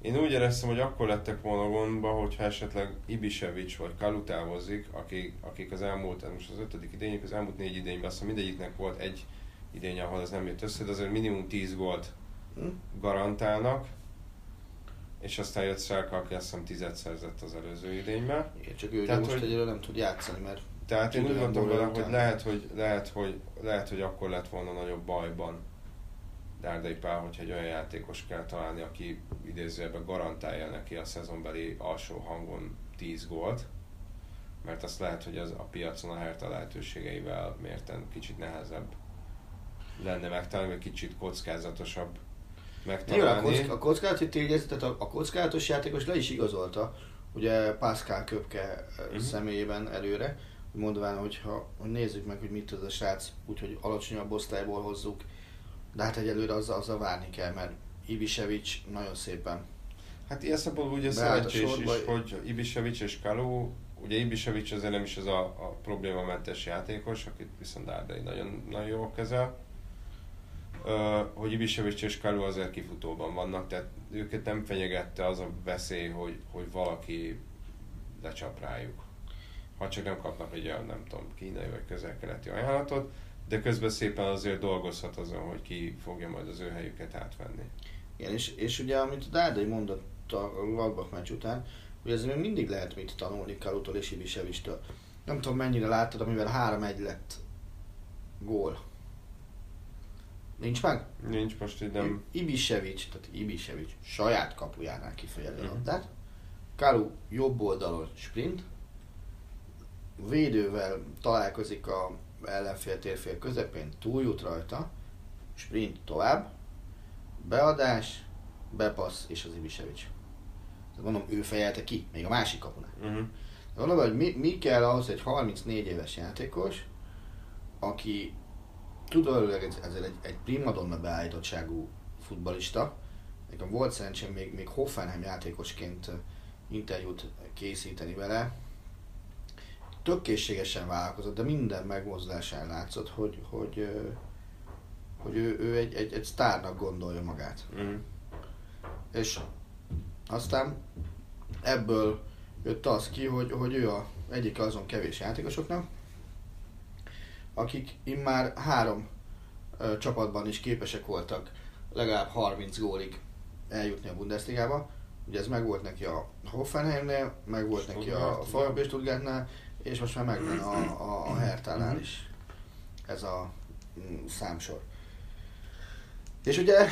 Én úgy éreztem, hogy akkor lettek volna gondba, hogyha esetleg Ibisevic vagy Kalu távozik, akik, akik az elmúlt, most az ötödik idényük, az elmúlt négy idényben, azt hiszem mindegyiknek volt egy idény, ahol ez nem jött össze, de azért minimum 10 gólt Hm? garantálnak, és aztán jött Szerka, aki azt hiszem 10 szerzett az előző idényben. Igen, csak ő Tehát, most hogy- egyelőre nem tud játszani, mert Tehát én úgy gól vele, hogy lehet, hogy, lehet, hogy lehet, hogy akkor lett volna nagyobb bajban Dárdai Pál, hogyha egy olyan játékos kell találni, aki idézőjelben garantálja neki a szezonbeli alsó hangon 10 gólt, mert azt lehet, hogy az a piacon a Hertha lehetőségeivel mérten kicsit nehezebb lenne megtalálni, vagy kicsit kockázatosabb Nyilván a, megtalálni. kock, a kockázati tényező, tehát a, a kockázatos játékos le is igazolta, ugye Pascal Köpke uh-huh. személyében előre, hogy mondván, hogyha hogy nézzük meg, hogy mit tud a srác, úgyhogy alacsonyabb osztályból hozzuk, de hát egyelőre azzal, azzal várni kell, mert Ibisevic nagyon szépen. Hát ilyen szempontból ugye a szerencsés is, hogy Ibisevic és Kalu, ugye Ibisevic azért nem is az a, a problémamentes játékos, akit viszont Dárdai nagyon, nagyon jól kezel, hogy Ibisevic és Kalu azért kifutóban vannak, tehát őket nem fenyegette az a veszély, hogy, hogy valaki lecsap rájuk. Ha csak nem kapnak egy olyan, nem tudom, kínai vagy közel-keleti ajánlatot, de közben szépen azért dolgozhat azon, hogy ki fogja majd az ő helyüket átvenni. Igen, és, és ugye, amit a Dárdai mondott a Gladbach meccs után, hogy ez még mindig lehet mit tanulni Kalutól és Ibisevistől. Nem tudom mennyire láttad, amivel 3-1 lett gól. Nincs meg? Nincs most így nem... Ibisevic, tehát Ibisevic saját kapujánál kifejeli a Mhm. labdát. Kalu jobb oldalon sprint, védővel találkozik a ellenfél térfél közepén, túljut rajta, sprint tovább, beadás, bepassz és az Ibisevic. Tehát mondom, ő fejelte ki, még a másik kapunál. Uh-huh. De Mondom, hogy mi, mi kell ahhoz egy 34 éves játékos, aki tudólag ez, ez egy, egy primadonna beállítottságú futbalista. Nekem volt szerencsém még, még Hoffenheim játékosként interjút készíteni vele. tök készségesen vállalkozott, de minden megmozdulásán látszott, hogy, hogy, hogy ő, ő egy, egy, egy sztárnak gondolja magát. Mm. És aztán ebből jött az ki, hogy, hogy ő a egyik azon kevés játékosoknak, akik immár három ö, csapatban is képesek voltak legalább 30 gólig eljutni a Bundesligába. Ugye ez megvolt neki a Hoffenheimnél, megvolt neki a Stuttgart, VfB Stuttgartnál, és most már megvan a, a, a Hertánál is ez a mm, számsor. És ugye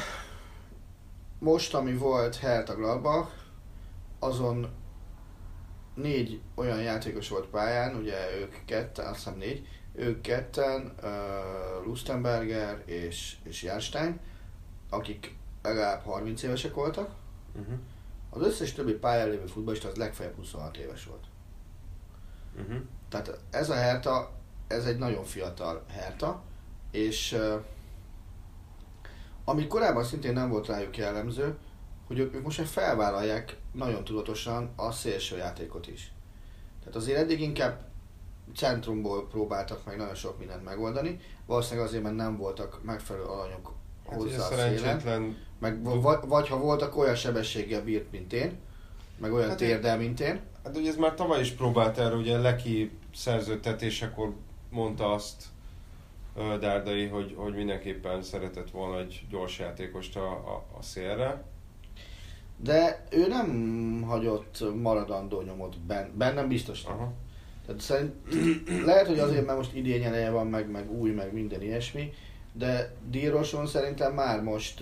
most, ami volt Hertha Gladbach, azon négy olyan játékos volt pályán, ugye ők ketten, azt hiszem négy, ők ketten, uh, Lustenberger és, és Jarstein, akik legalább 30 évesek voltak. Mhm. Az összes többi pályán lévő futballista az legfeljebb 26 éves volt. Mhm. Tehát ez a Herta, ez egy nagyon fiatal Herta, és uh, ami korábban szintén nem volt rájuk jellemző, hogy ők most már felvállalják nagyon tudatosan a szélső játékot is. Tehát azért eddig inkább centrumból próbáltak meg nagyon sok mindent megoldani, valószínűleg azért, mert nem voltak megfelelő alanyok Hát hozzá a szerencsétlen meg vagy, vagy ha voltak olyan sebességgel bírt, mint én, meg olyan Hát térdel, mint én, Hát ugye ez már tavaly is próbált erre, ugye Leki szerződtetésekor mondta azt ö, Dárdai, hogy, hogy mindenképpen szeretett volna egy gyors játékost a, a, a szélre. de ő nem hagyott maradandó nyomot ben, bennem biztos nem. Aha. Tehát szerint, lehet, hogy azért, mert most idény eleje van, meg, meg új, meg minden ilyesmi, de Díroson szerintem már most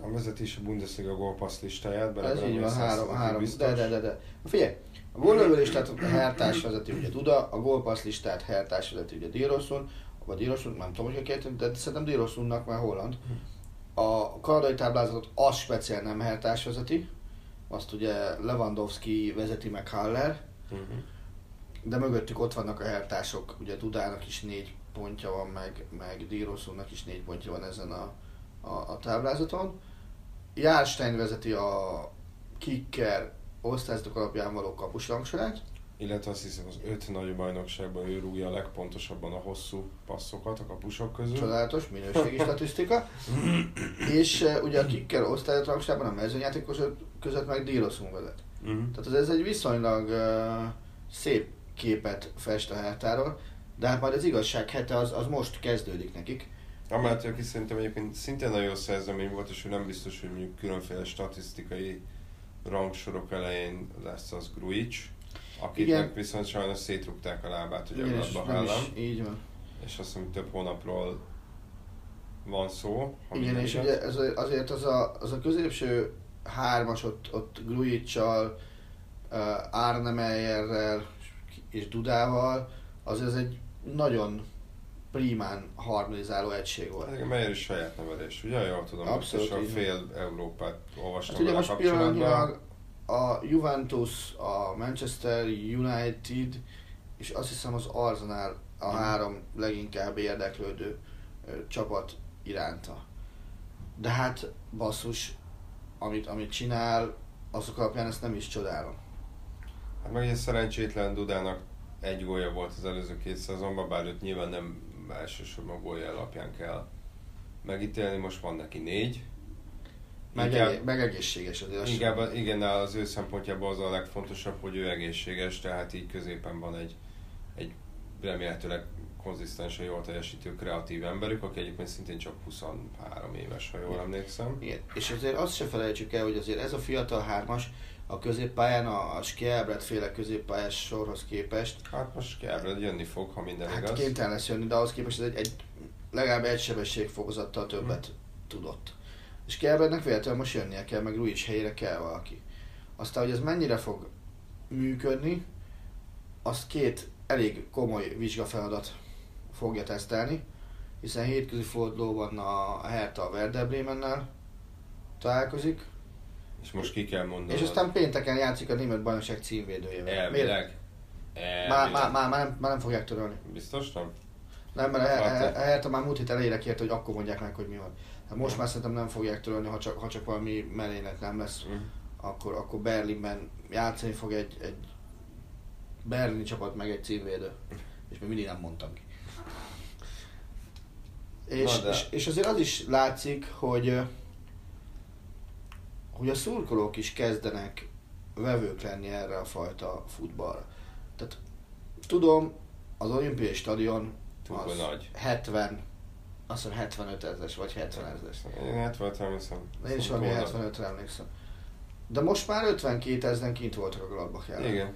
A vezetés a Bundesliga gólpassz listáját, ez így van, három, három, de, de, de, de. Figyelj, a gólövő listát a Hertás vezeti ugye Duda, a gólpassz listát Hertás vezeti ugye Díroson, vagy Díroson, nem tudom, hogy a de szerintem Dírosonnak már holland. A kanadai táblázatot az speciál nem Hertás vezeti, azt ugye Lewandowski vezeti meg Haller, Mhm. De mögöttük ott vannak a hertások, ugye Dudának is négy pontja van, meg, meg Díroszónak is négy pontja van ezen a, a, a táblázaton. Járstein vezeti a kicker osztályzatok alapján való kapusrangsorát, Illetve azt hiszem az öt nagy bajnokságban ő rúgja a legpontosabban a hosszú passzokat a kapusok közül. csodálatos minőségi statisztika, <laughs> és uh, ugye a kicker osztályzatrangsorában a mezőnyjátékosok között meg Díroszón vezet. Mhm. Tehát ez egy viszonylag uh, szép képet fest a Hertáról, de hát majd az igazság hete az, az most kezdődik nekik. Amellett, aki szerintem egyébként szintén nagyon jó szerzemény volt, és ő nem biztos, hogy mondjuk különféle statisztikai rangsorok elején lesz az Grujic, akiknek Igen. viszont sajnos szétrugták a lábát ugye a Igen, ellen, is, így van. és azt hiszem, több hónapról van szó. Igen, és igaz. ugye ez, a- azért az a, az a középső hármas ott, ott Grujicsal, uh, Arne Meyerrel és Dudával, az ez egy nagyon primán harmonizáló egység volt. Igen, Meyer is saját nevelés, ugye? Jól tudom, Abszolút, van. fél Európát olvastam Hát ugye most pillanatnyilag a Juventus, a Manchester United, és azt hiszem az Arsenal a Mhm. három leginkább érdeklődő csapat iránta. De hát basszus, amit, amit csinál, azok alapján ezt nem is csodálom. Hát meg egy szerencsétlen Dudának egy gólja volt az előző két szezonban, bár őt nyilván nem elsősorban gólja alapján kell megítélni, most van neki négy. Meg, Inkább- egé- meg egészséges azért. Inkább igen, az ő szempontjából az a legfontosabb, hogy ő egészséges, tehát így középen van egy, egy remélhetőleg konzisztensen jól teljesítő kreatív emberük, aki egyébként szintén csak 23 éves, ha jól emlékszem. Igen. És azért azt se felejtsük el, hogy azért ez a fiatal hármas a középpályán, a, a Skjelbred féle középpályás sorhoz képest, Hát most kell, jönni fog, ha minden hát igaz. kénytelen lesz jönni, de ahhoz képest ez egy, egy legalább egy sebességfokozattal többet Hm. tudott. És Skjelbrednek véletlenül most jönnie kell, meg Ruiz helyére kell valaki. Aztán, hogy ez mennyire fog működni, azt két elég komoly vizsgafeladat fogja tesztelni, hiszen hétközi fordulóban a Hertha a Werder Bremennel találkozik, És most ki kell mondani. és aztán pénteken játszik a német bajnokság címvédőjével. Miért? Elvileg. Már, Elvileg. már, már, már, nem, már nem fogják törölni. Biztos nem? Nem, mert Hát, Hertha már múlt hét elejére kért, hogy akkor mondják meg, hogy mi van. Hát most már szerintem nem fogják törölni, ha csak, ha csak valami mellének nem lesz, Mm. akkor, akkor Berlinben játszani fog egy, egy berlini csapat meg egy címvédő. És még mindig nem mondtam ki. És, de- és, és azért az is látszik, hogy hogy a szurkolók is kezdenek vevők lenni erre a fajta futballra. Tehát tudom, az olimpiai stadion Túl az nagy. 70, azt hiszem 75 ezres, vagy 70 ezres. Én 70 emlékszem. Én is valami 75-re emlékszem. De most már 52 ezeren kint voltak a Gladbach ellen. Igen.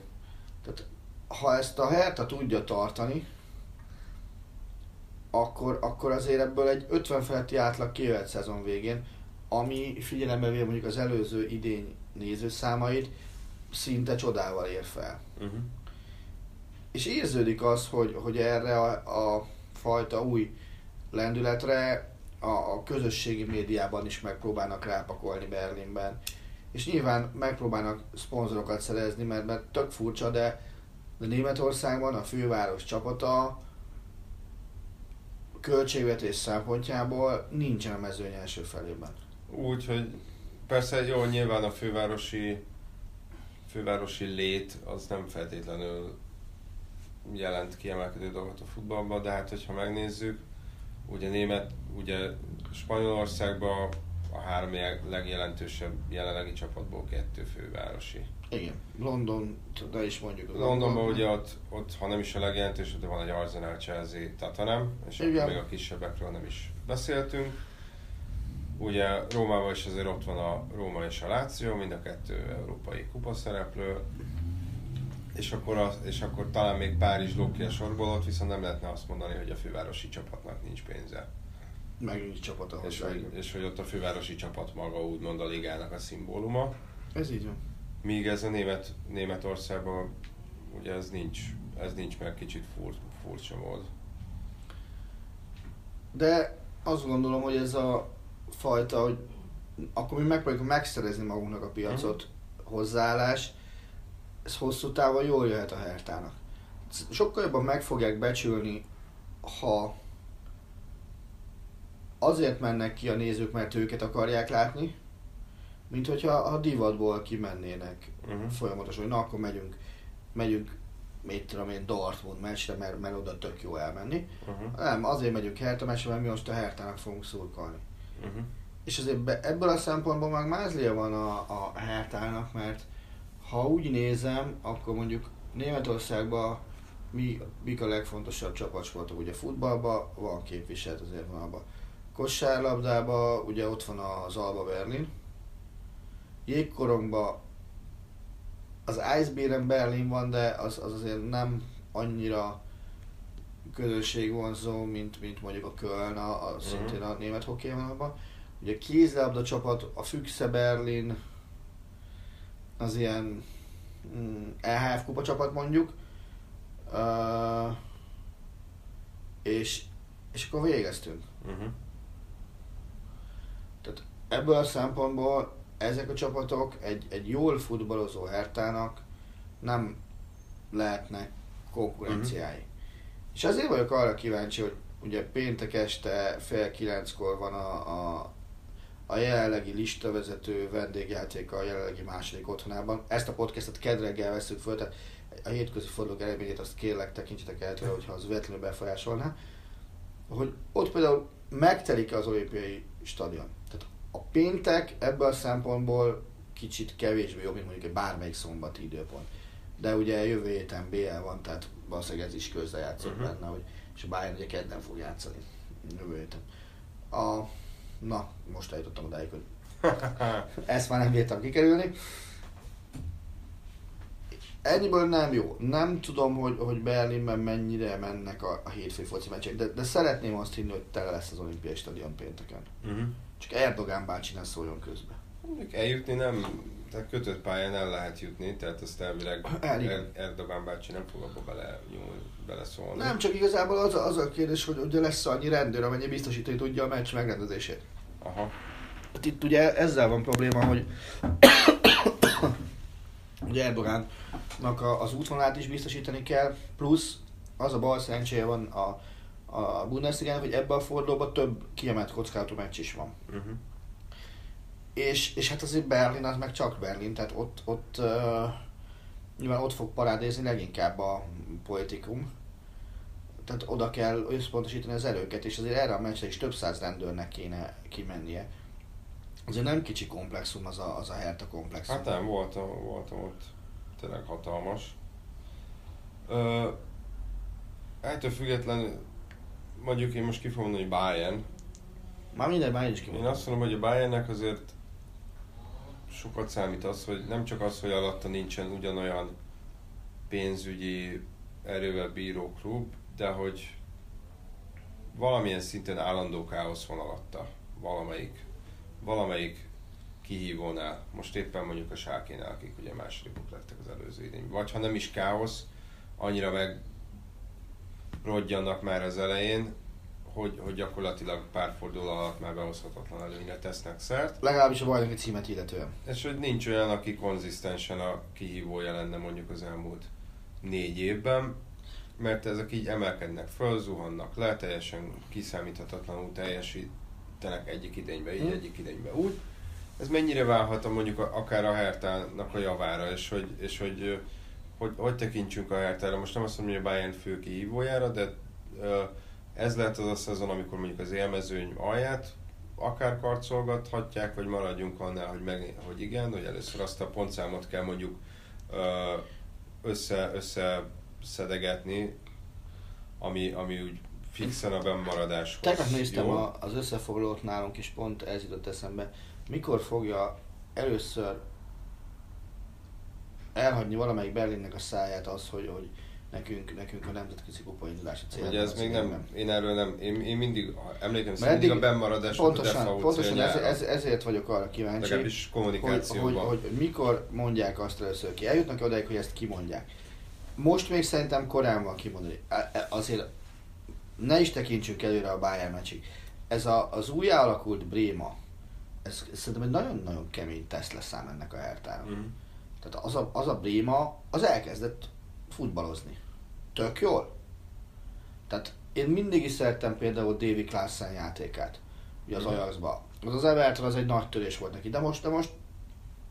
Tehát ha ezt a Hertha tudja tartani, akkor, akkor azért ebből egy 50 feletti átlag kijöhet szezon végén, ami figyelembe véve mondjuk az előző idény nézőszámait szinte csodával ér fel. Uh-huh. És érződik az, hogy, hogy erre a, a fajta új lendületre a, a közösségi médiában is megpróbálnak rápakolni Berlinben. És nyilván megpróbálnak szponzorokat szerezni, mert, mert tök furcsa, de, de Németországban a főváros csapata költségvetés szempontjából nincsen a mezőny első felében. Úgy, hogy persze jó, nyilván a fővárosi fővárosi lét az nem feltétlenül jelent kiemelkedő dolgot a futballban, de hát hogyha megnézzük, ugye német, ugye Spanyolországban a három jel- legjelentősebb jelenlegi csapatból kettő fővárosi. Igen, London, de is mondjuk. Londonban ugye ott, ott, ha nem is a legjelentősebb, de van egy Arsenal, Chelsea, Tottenham, és Igen. akkor még a kisebbekről nem is beszéltünk. Ugye Rómában is azért ott van a Róma és a Láció, mind a kettő európai kupaszereplő. És akkor, az, és akkor talán még Párizs lóg ki a sorból, ott viszont nem lehetne azt mondani, hogy a fővárosi csapatnak nincs pénze. Meg nincs csapata És hogy, és hogy ott a fővárosi csapat maga úgymond a ligának a szimbóluma. Ez így van. Míg ez a német, Németországban ugye ez nincs, ez nincs meg kicsit fur, furcsa mód. De azt gondolom, hogy ez a fajta, hogy akkor mi megpróbáljuk megszerezni magunknak a piacot, hozzáállás, ez hosszú távon jól jöhet a hertának. Sokkal jobban meg fogják becsülni, ha azért mennek ki a nézők, mert őket akarják látni, mint hogyha ha divatból kimennének Uh-huh. folyamatosan, hogy na akkor megyünk, megyünk, mit tudom én, Dortmund meccsre, mert, mert oda tök jó elmenni. Uh-huh. Nem, azért megyünk Hertha meccsre, mert mi most a Hertának fogunk szurkolni. Uh-huh. És azért be, ebből a szempontból meg mázlia van a, a Hertának, mert ha úgy nézem, akkor mondjuk Németországban mi, mik a legfontosabb csapatsportok? Ugye futballban van képviselt azért van abban. Kosárlabdában ugye ott van az Alba Berlin. Jégkorongban az Eisbären Berlin van, de az, az azért nem annyira közönségvonzó, mint, mint mondjuk a Köln, a, a szintén a német hockeyvonalban. Ugye a kézilabda csapat, a Füchse Berlin, az ilyen mm, EHF kupa csapat mondjuk. Uh, és, és akkor végeztünk. Uh-huh. Tehát ebből a szempontból ezek a csapatok egy, egy jól futballozó Hertának nem lehetnek konkurenciái. Mhm. És azért vagyok arra kíváncsi, hogy ugye péntek este fél kilenckor van a, a, a jelenlegi listavezető vendégjátéka a jelenlegi második otthonában. Ezt a podcastot kedreggel veszük föl, tehát a hétközi fordulók eredményét azt kérlek tekintsetek el tőle, hogyha az véletlenül befolyásolná. Hogy ott például megtelik az olimpiai stadion. Tehát a péntek ebből a szempontból kicsit kevésbé jó, mint mondjuk egy bármelyik szombati időpont. De ugye jövő héten BL van, tehát valószínűleg ez is közrejátszott uh-huh. benne, hogy, és a Bayern ugye kedden fog játszani jövő héten. A, na, most eljutottam odáig, hogy <laughs> ezt már nem bírtam kikerülni. Ennyiből nem jó. Nem tudom, hogy, hogy Berlinben mennyire mennek a, a hétfői foci meccsek, de, de szeretném azt hinni, hogy tele lesz az olimpiai stadion pénteken. Uh-huh. Csak Erdogán bácsi ne szóljon közbe. Mondjuk eljutni nem, tehát kötött pályán el lehet jutni, tehát azt elvileg El, er, Erdogan bácsi nem fog abba bele nyúl, beleszólni. Nem, csak igazából az a, az a kérdés, hogy ugye lesz annyi rendőr, amennyi biztosítani tudja a meccs megrendezését. Aha. Hát itt ugye ezzel van probléma, hogy <coughs> ugye Erdogánnak a, az útvonalát is biztosítani kell, plusz az a bal szerencséje van a, a Bundesligának, hogy ebben a fordulóban több kiemelt kockázatú meccs is van. Uh-huh. És, és hát azért Berlin az meg csak Berlin, tehát ott, ott uh, nyilván ott fog parádézni leginkább a politikum. Tehát oda kell összpontosítani az erőket, és azért erre a meccsre is több száz rendőrnek kéne kimennie. Azért nem kicsi komplexum az a, az a Hertha komplexum. Hát nem, voltam, voltam ott tényleg hatalmas. Ö, ettől függetlenül mondjuk én most ki fogom mondani, hogy Bayern. Már minden, én is Én kimondom. azt mondom, hogy a Bayernnek azért sokat számít az, hogy nem csak az, hogy alatta nincsen ugyanolyan pénzügyi erővel bíró klub, de hogy valamilyen szinten állandó káosz van alatta valamelyik, valamelyik kihívónál. Most éppen mondjuk a Sákénál, akik ugye másodikok lettek az előző idényben. Vagy ha nem is káosz, annyira meg rodjannak már az elején, hogy, hogy gyakorlatilag pár forduló alatt már behozhatatlan előnyre tesznek szert. Legalábbis a bajnoki címet illetően. És hogy nincs olyan, aki konzisztensen a kihívója lenne mondjuk az elmúlt négy évben, mert ezek így emelkednek föl, zuhannak le, teljesen kiszámíthatatlanul teljesítenek egyik idénybe így, Hmm. egyik idénybe úgy. Ez mennyire válhat a, mondjuk a, akár a Hertának a javára, és hogy, és hogy, hogy, hogy tekintsünk a Hertára. Most nem azt mondom, hogy a Bayern fő kihívójára, de ö, ez lehet az a szezon, amikor mondjuk az élmezőny alját akár karcolgathatják, vagy maradjunk annál, hogy, meg, hogy igen, hogy először azt a pontszámot kell mondjuk ö, össze, összeszedegetni, ami, ami úgy fixen a bennmaradáshoz Tegnap néztem jó. a, az összefoglalót nálunk, és pont ez jutott eszembe. Mikor fogja először elhagyni valamelyik Berlinnek a száját az, hogy, hogy nekünk, nekünk a nemzetközi kupa indulási cél. Hogy ez még nem, én erről nem, én, én mindig, szerint Mert mindig a bennmaradás Pontosan, pontosan ez, ez, ezért vagyok arra kíváncsi, legalábbis hogy, kommunikációban. hogy, hogy mikor mondják azt először ki. Eljutnak odáig, hogy ezt kimondják. Most még szerintem korán van kimondani. E- e- Azért ne is tekintsünk előre a Bayern meccsig. Ez a, az újjá alakult Bréma, ez, ez szerintem egy nagyon-nagyon kemény teszt lesz ám ennek a Hertának. Mhm. Tehát az a, az a Bréma, az elkezdett futballozni. Tök jól. Tehát én mindig is szerettem például Davy Klaassen játékát, ugye az Mhm. Ajaxba. Az az Everton az egy nagy törés volt neki, de most, de most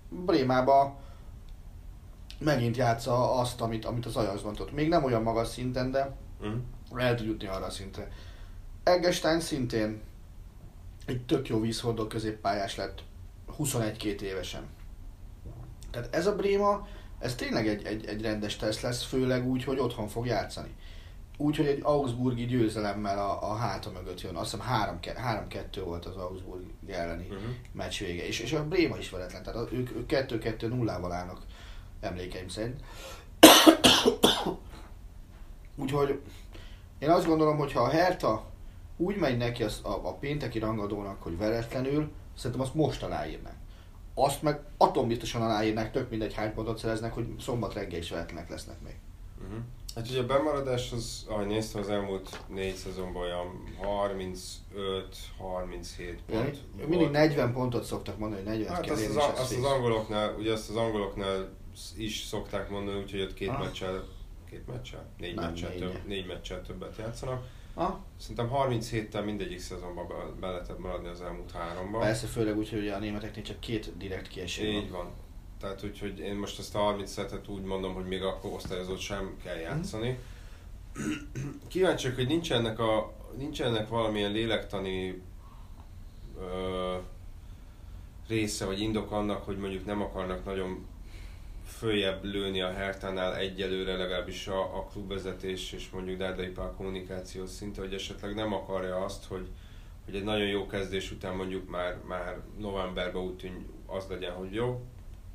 Brémába megint játsza azt, amit, amit az Ajaxban tudott. Még nem olyan magas szinten, de Mhm. el tud jutni arra a szintre. Eggestein szintén egy tök jó vízhordó középpályás lett 21-2 évesen. Tehát ez a Bréma, ez tényleg egy, egy, egy rendes teszt lesz, főleg úgy, hogy otthon fog játszani. Úgy, hogy egy Augsburgi győzelemmel a, a háta mögött jön. Azt hiszem 3-2 volt az Augsburg elleni Mhm. meccs vége. És, és a Bréma is veretlen, tehát ők, ők 2-2 nullával állnak emlékeim szerint. Úgyhogy én azt gondolom, hogy ha a Herta úgy megy neki az, a, a pénteki rangadónak, hogy veretlenül, szerintem azt most aláírnak. Azt meg atombiztosan aláírnák, tök mindegy hány pontot szereznek, hogy szombat reggel is veretlenek lesznek még. Mhm. Hát ugye a bemaradás az, ahogy néztem az elmúlt négy szezonban olyan 35-37 pont. Mindig volt. 40 pontot szoktak mondani, hogy 40 Hát azt az, azt az fix. angoloknál, ugye azt az angoloknál is szokták mondani, úgyhogy ott két Ah. meccsel, két meccsel? Négy Nem, meccsel, négy. több, négy meccsel többet játszanak. Ah, Szerintem 37-tel mindegyik szezonban be, be lehetett maradni az elmúlt háromban. persze, főleg úgy, hogy a németeknél csak két direkt kiesés Így van. Tehát úgyhogy én most ezt a 30 et úgy mondom, hogy még akkor osztályozott sem kell játszani. <clears throat> Kíváncsi vagyok, hogy nincs ennek, a, nincs ennek valamilyen lélektani ö, része, vagy indok annak, hogy mondjuk nem akarnak nagyon följebb lőni a Hertánál egyelőre legalábbis a, a klubvezetés és mondjuk Dárdai Pál kommunikáció szinte, hogy esetleg nem akarja azt, hogy, hogy egy nagyon jó kezdés után mondjuk már, már novemberben úgy tűn, az legyen, hogy jó,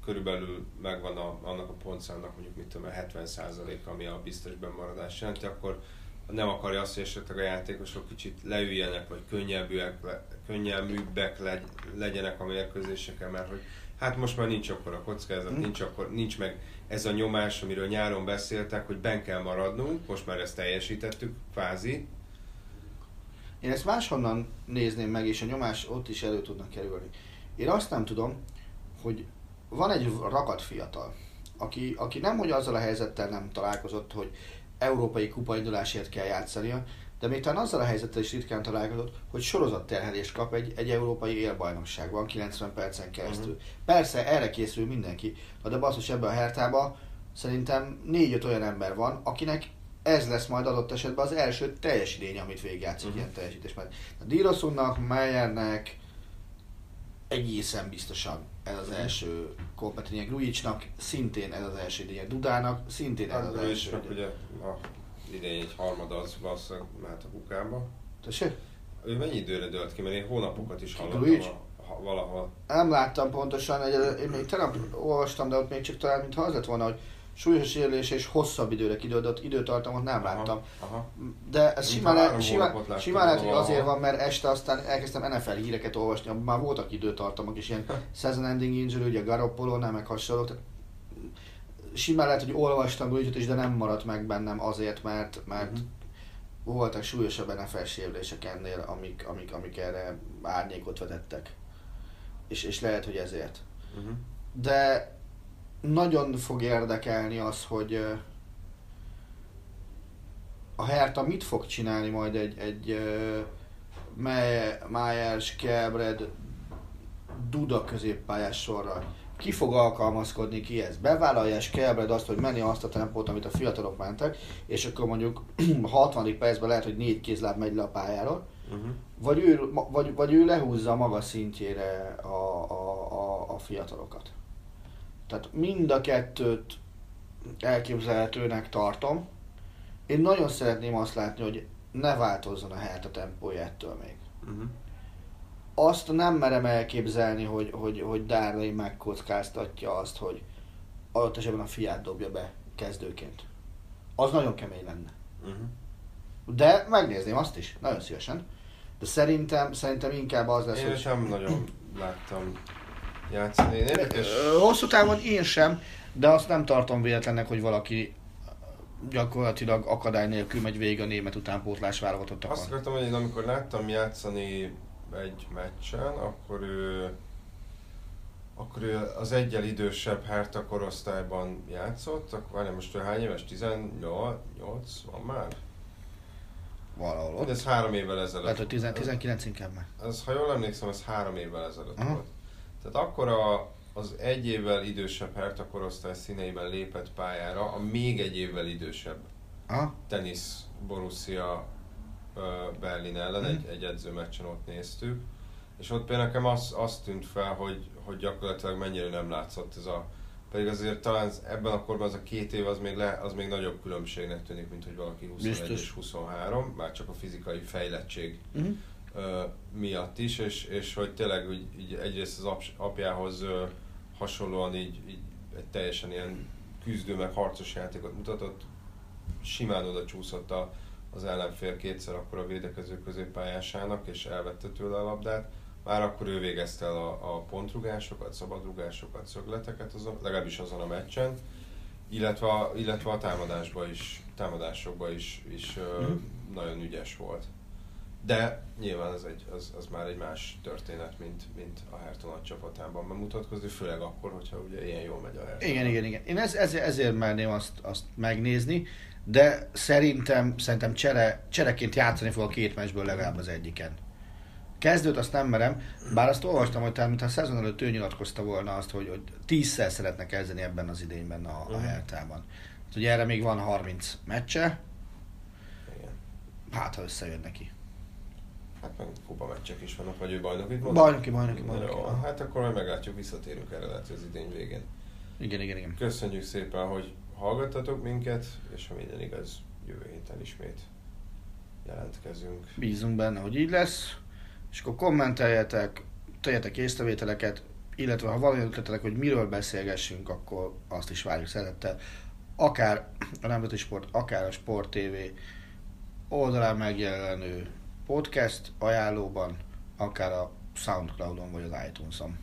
körülbelül megvan a, annak a pontszámnak mondjuk mit tudom, 70% ami a biztos bemaradás jelenti, akkor nem akarja azt, hogy esetleg a játékosok kicsit leüljenek, vagy könnyebbűek, le, könnyelműbbek legy, legyenek a mérkőzéseken, mert hogy hát most már nincs akkor a kockázat, Mm. nincs, akkor, nincs meg ez a nyomás, amiről nyáron beszéltek, hogy ben kell maradnunk, most már ezt teljesítettük, kvázi. Én ezt máshonnan nézném meg, és a nyomás ott is elő tudnak kerülni. Én azt nem tudom, hogy van egy rakat fiatal, aki, aki nem hogy azzal a helyzettel nem találkozott, hogy európai kupaindulásért kell játszania, de még talán azzal a helyzettel is ritkán találkozott, hogy sorozatterhelést kap egy, egy európai élbajnokságban 90 percen keresztül. Uh-huh. Persze, erre készül mindenki, de basszus ebbe a hertába Szerintem négy-öt olyan ember van, akinek ez lesz majd adott esetben az első teljes idénye, amit végigjátszik uh-huh. ilyen teljesítés. Mert a Diroszunnak, Meyernek egészen biztosan ez az első kompetények. Grujicsnak szintén ez az első idénye. Dudának szintén ez Hát az is, első idénye. ugye a idén egy harmada az valószínűleg mehet a kukába. Tessék? Ő mennyi időre dölt ki? Mert én hónapokat is hallottam a, valahol. Nem láttam pontosan, egy, én még tegnap olvastam, de ott még csak talán, mintha az lett volna, hogy súlyos sérülés és hosszabb időre kidődött időtartamot nem láttam. Aha, aha. De ez simán, le, simán, simán lehet, hogy azért van, mert este aztán elkezdtem NFL híreket olvasni, már voltak időtartamok is, ilyen season ending injury, ugye garoppolo meg hasonlók. Tehát simán lehet, hogy olvastam Grujicsot is, de nem maradt meg bennem azért, mert, mert Mhm. voltak súlyosabb NFL sérülések ennél, amik, amik, amik erre árnyékot vetettek. És, és lehet, hogy ezért. Uh-huh. De nagyon fog érdekelni az, hogy a Hertha mit fog csinálni majd egy, egy Myers, Kelbred, Duda középpályás sorral. Ki fog alkalmazkodni ki ez? Bevállalja és Kelbred azt, hogy menni azt a tempót, amit a fiatalok mentek, és akkor mondjuk <clears throat> 60. percben lehet, hogy négy kézláb megy le a pályáról, Uh-huh. vagy ő, vagy, vagy ő lehúzza maga szintjére a, a, a, a fiatalokat. Tehát mind a kettőt elképzelhetőnek tartom. Én nagyon szeretném azt látni, hogy ne változzon a Hertha tempója ettől még. Uh-huh. Azt nem merem elképzelni, hogy, hogy, hogy Darley megkockáztatja azt, hogy adott esetben a fiát dobja be kezdőként. Az nagyon kemény lenne. Uh-huh. De megnézném azt is, nagyon szívesen. De szerintem, szerintem inkább az lesz, Én hogy... is nem nagyon láttam játszani. Én érdekes. Hosszú távon én sem, de azt nem tartom véletlennek, hogy valaki gyakorlatilag akadály nélkül megy végig a német utánpótlás Azt válogatottakon. akartam, hogy én amikor láttam játszani egy meccsen, akkor ő, akkor ő az egyel idősebb Hertha korosztályban játszott, akkor várjál, most ő hány éves? 18 van már? Valahol ott. Ez három évvel ezelőtt. Lehet, hogy 10, 19 inkább már. Ez, ha jól emlékszem, ez három évvel ezelőtt Aha. volt. Tehát akkor a, az egy évvel idősebb Hertha korosztály színeiben lépett pályára a még egy évvel idősebb Aha. tenisz Borussia Berlin ellen, egy, egy edzőmeccsen ott néztük, és ott például nekem az, az tűnt fel, hogy, hogy gyakorlatilag mennyire nem látszott ez a pedig azért talán ebben a korban az a két év az még, le, az még nagyobb különbségnek tűnik, mint hogy valaki 21 Biztos. és 23, már csak a fizikai fejlettség Uh-huh. ö, miatt is, és, és hogy tényleg úgy, így egyrészt az ap, apjához ö, hasonlóan így, így egy teljesen ilyen küzdő meg harcos játékot mutatott, simán oda csúszott a, az ellenfél kétszer akkor a védekező középpályásának, és elvette tőle a labdát. Már akkor ő végezte el a, a pontrugásokat, szabadrugásokat, szögleteket, azon, legalábbis azon a meccsen, illetve a, illetve a támadásba is, támadásokba is, is ö, Mhm. nagyon ügyes volt. De nyilván az, egy, az, az már egy más történet, mint, mint a Hertha nagy csapatában bemutatkozni, főleg akkor, hogyha ugye ilyen jól megy a Hertha. Igen, igen, igen. Én ez, ez, ezért merném azt, azt megnézni, de szerintem, szerintem csere, csereként játszani fog a két meccsből legalább az egyiken. Kezdőt azt nem merem, bár azt olvastam, hogy talán mintha a szezon előtt ő nyilatkozta volna azt, hogy, hogy tízszer szeretne kezdeni ebben az idényben a, a Mhm. Hertában. Hát ugye erre még van 30 meccse, hát ha összejön neki. Hát meg kupa meccsek is vannak, vagy ő bajnokit mond? Bajnoki, bajnoki, bajnoki. Jó, hát akkor majd meglátjuk, visszatérünk erre lehet, az idény végén. Igen, igen, igen. Köszönjük szépen, hogy hallgattatok minket, és ha minden igaz, jövő héten ismét jelentkezünk. Bízunk benne, hogy így lesz, és akkor kommenteljetek, tegyetek észrevételeket, illetve ha valami ötletetek, hogy miről beszélgessünk, akkor azt is várjuk szeretettel. Akár a Nemzeti Sport, akár a Sport TV oldalán megjelenő podcast ajánlóban, akár a Soundcloudon vagy az iTunes-on.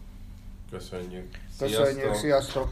Köszönjük. Köszönjük, sziasztok!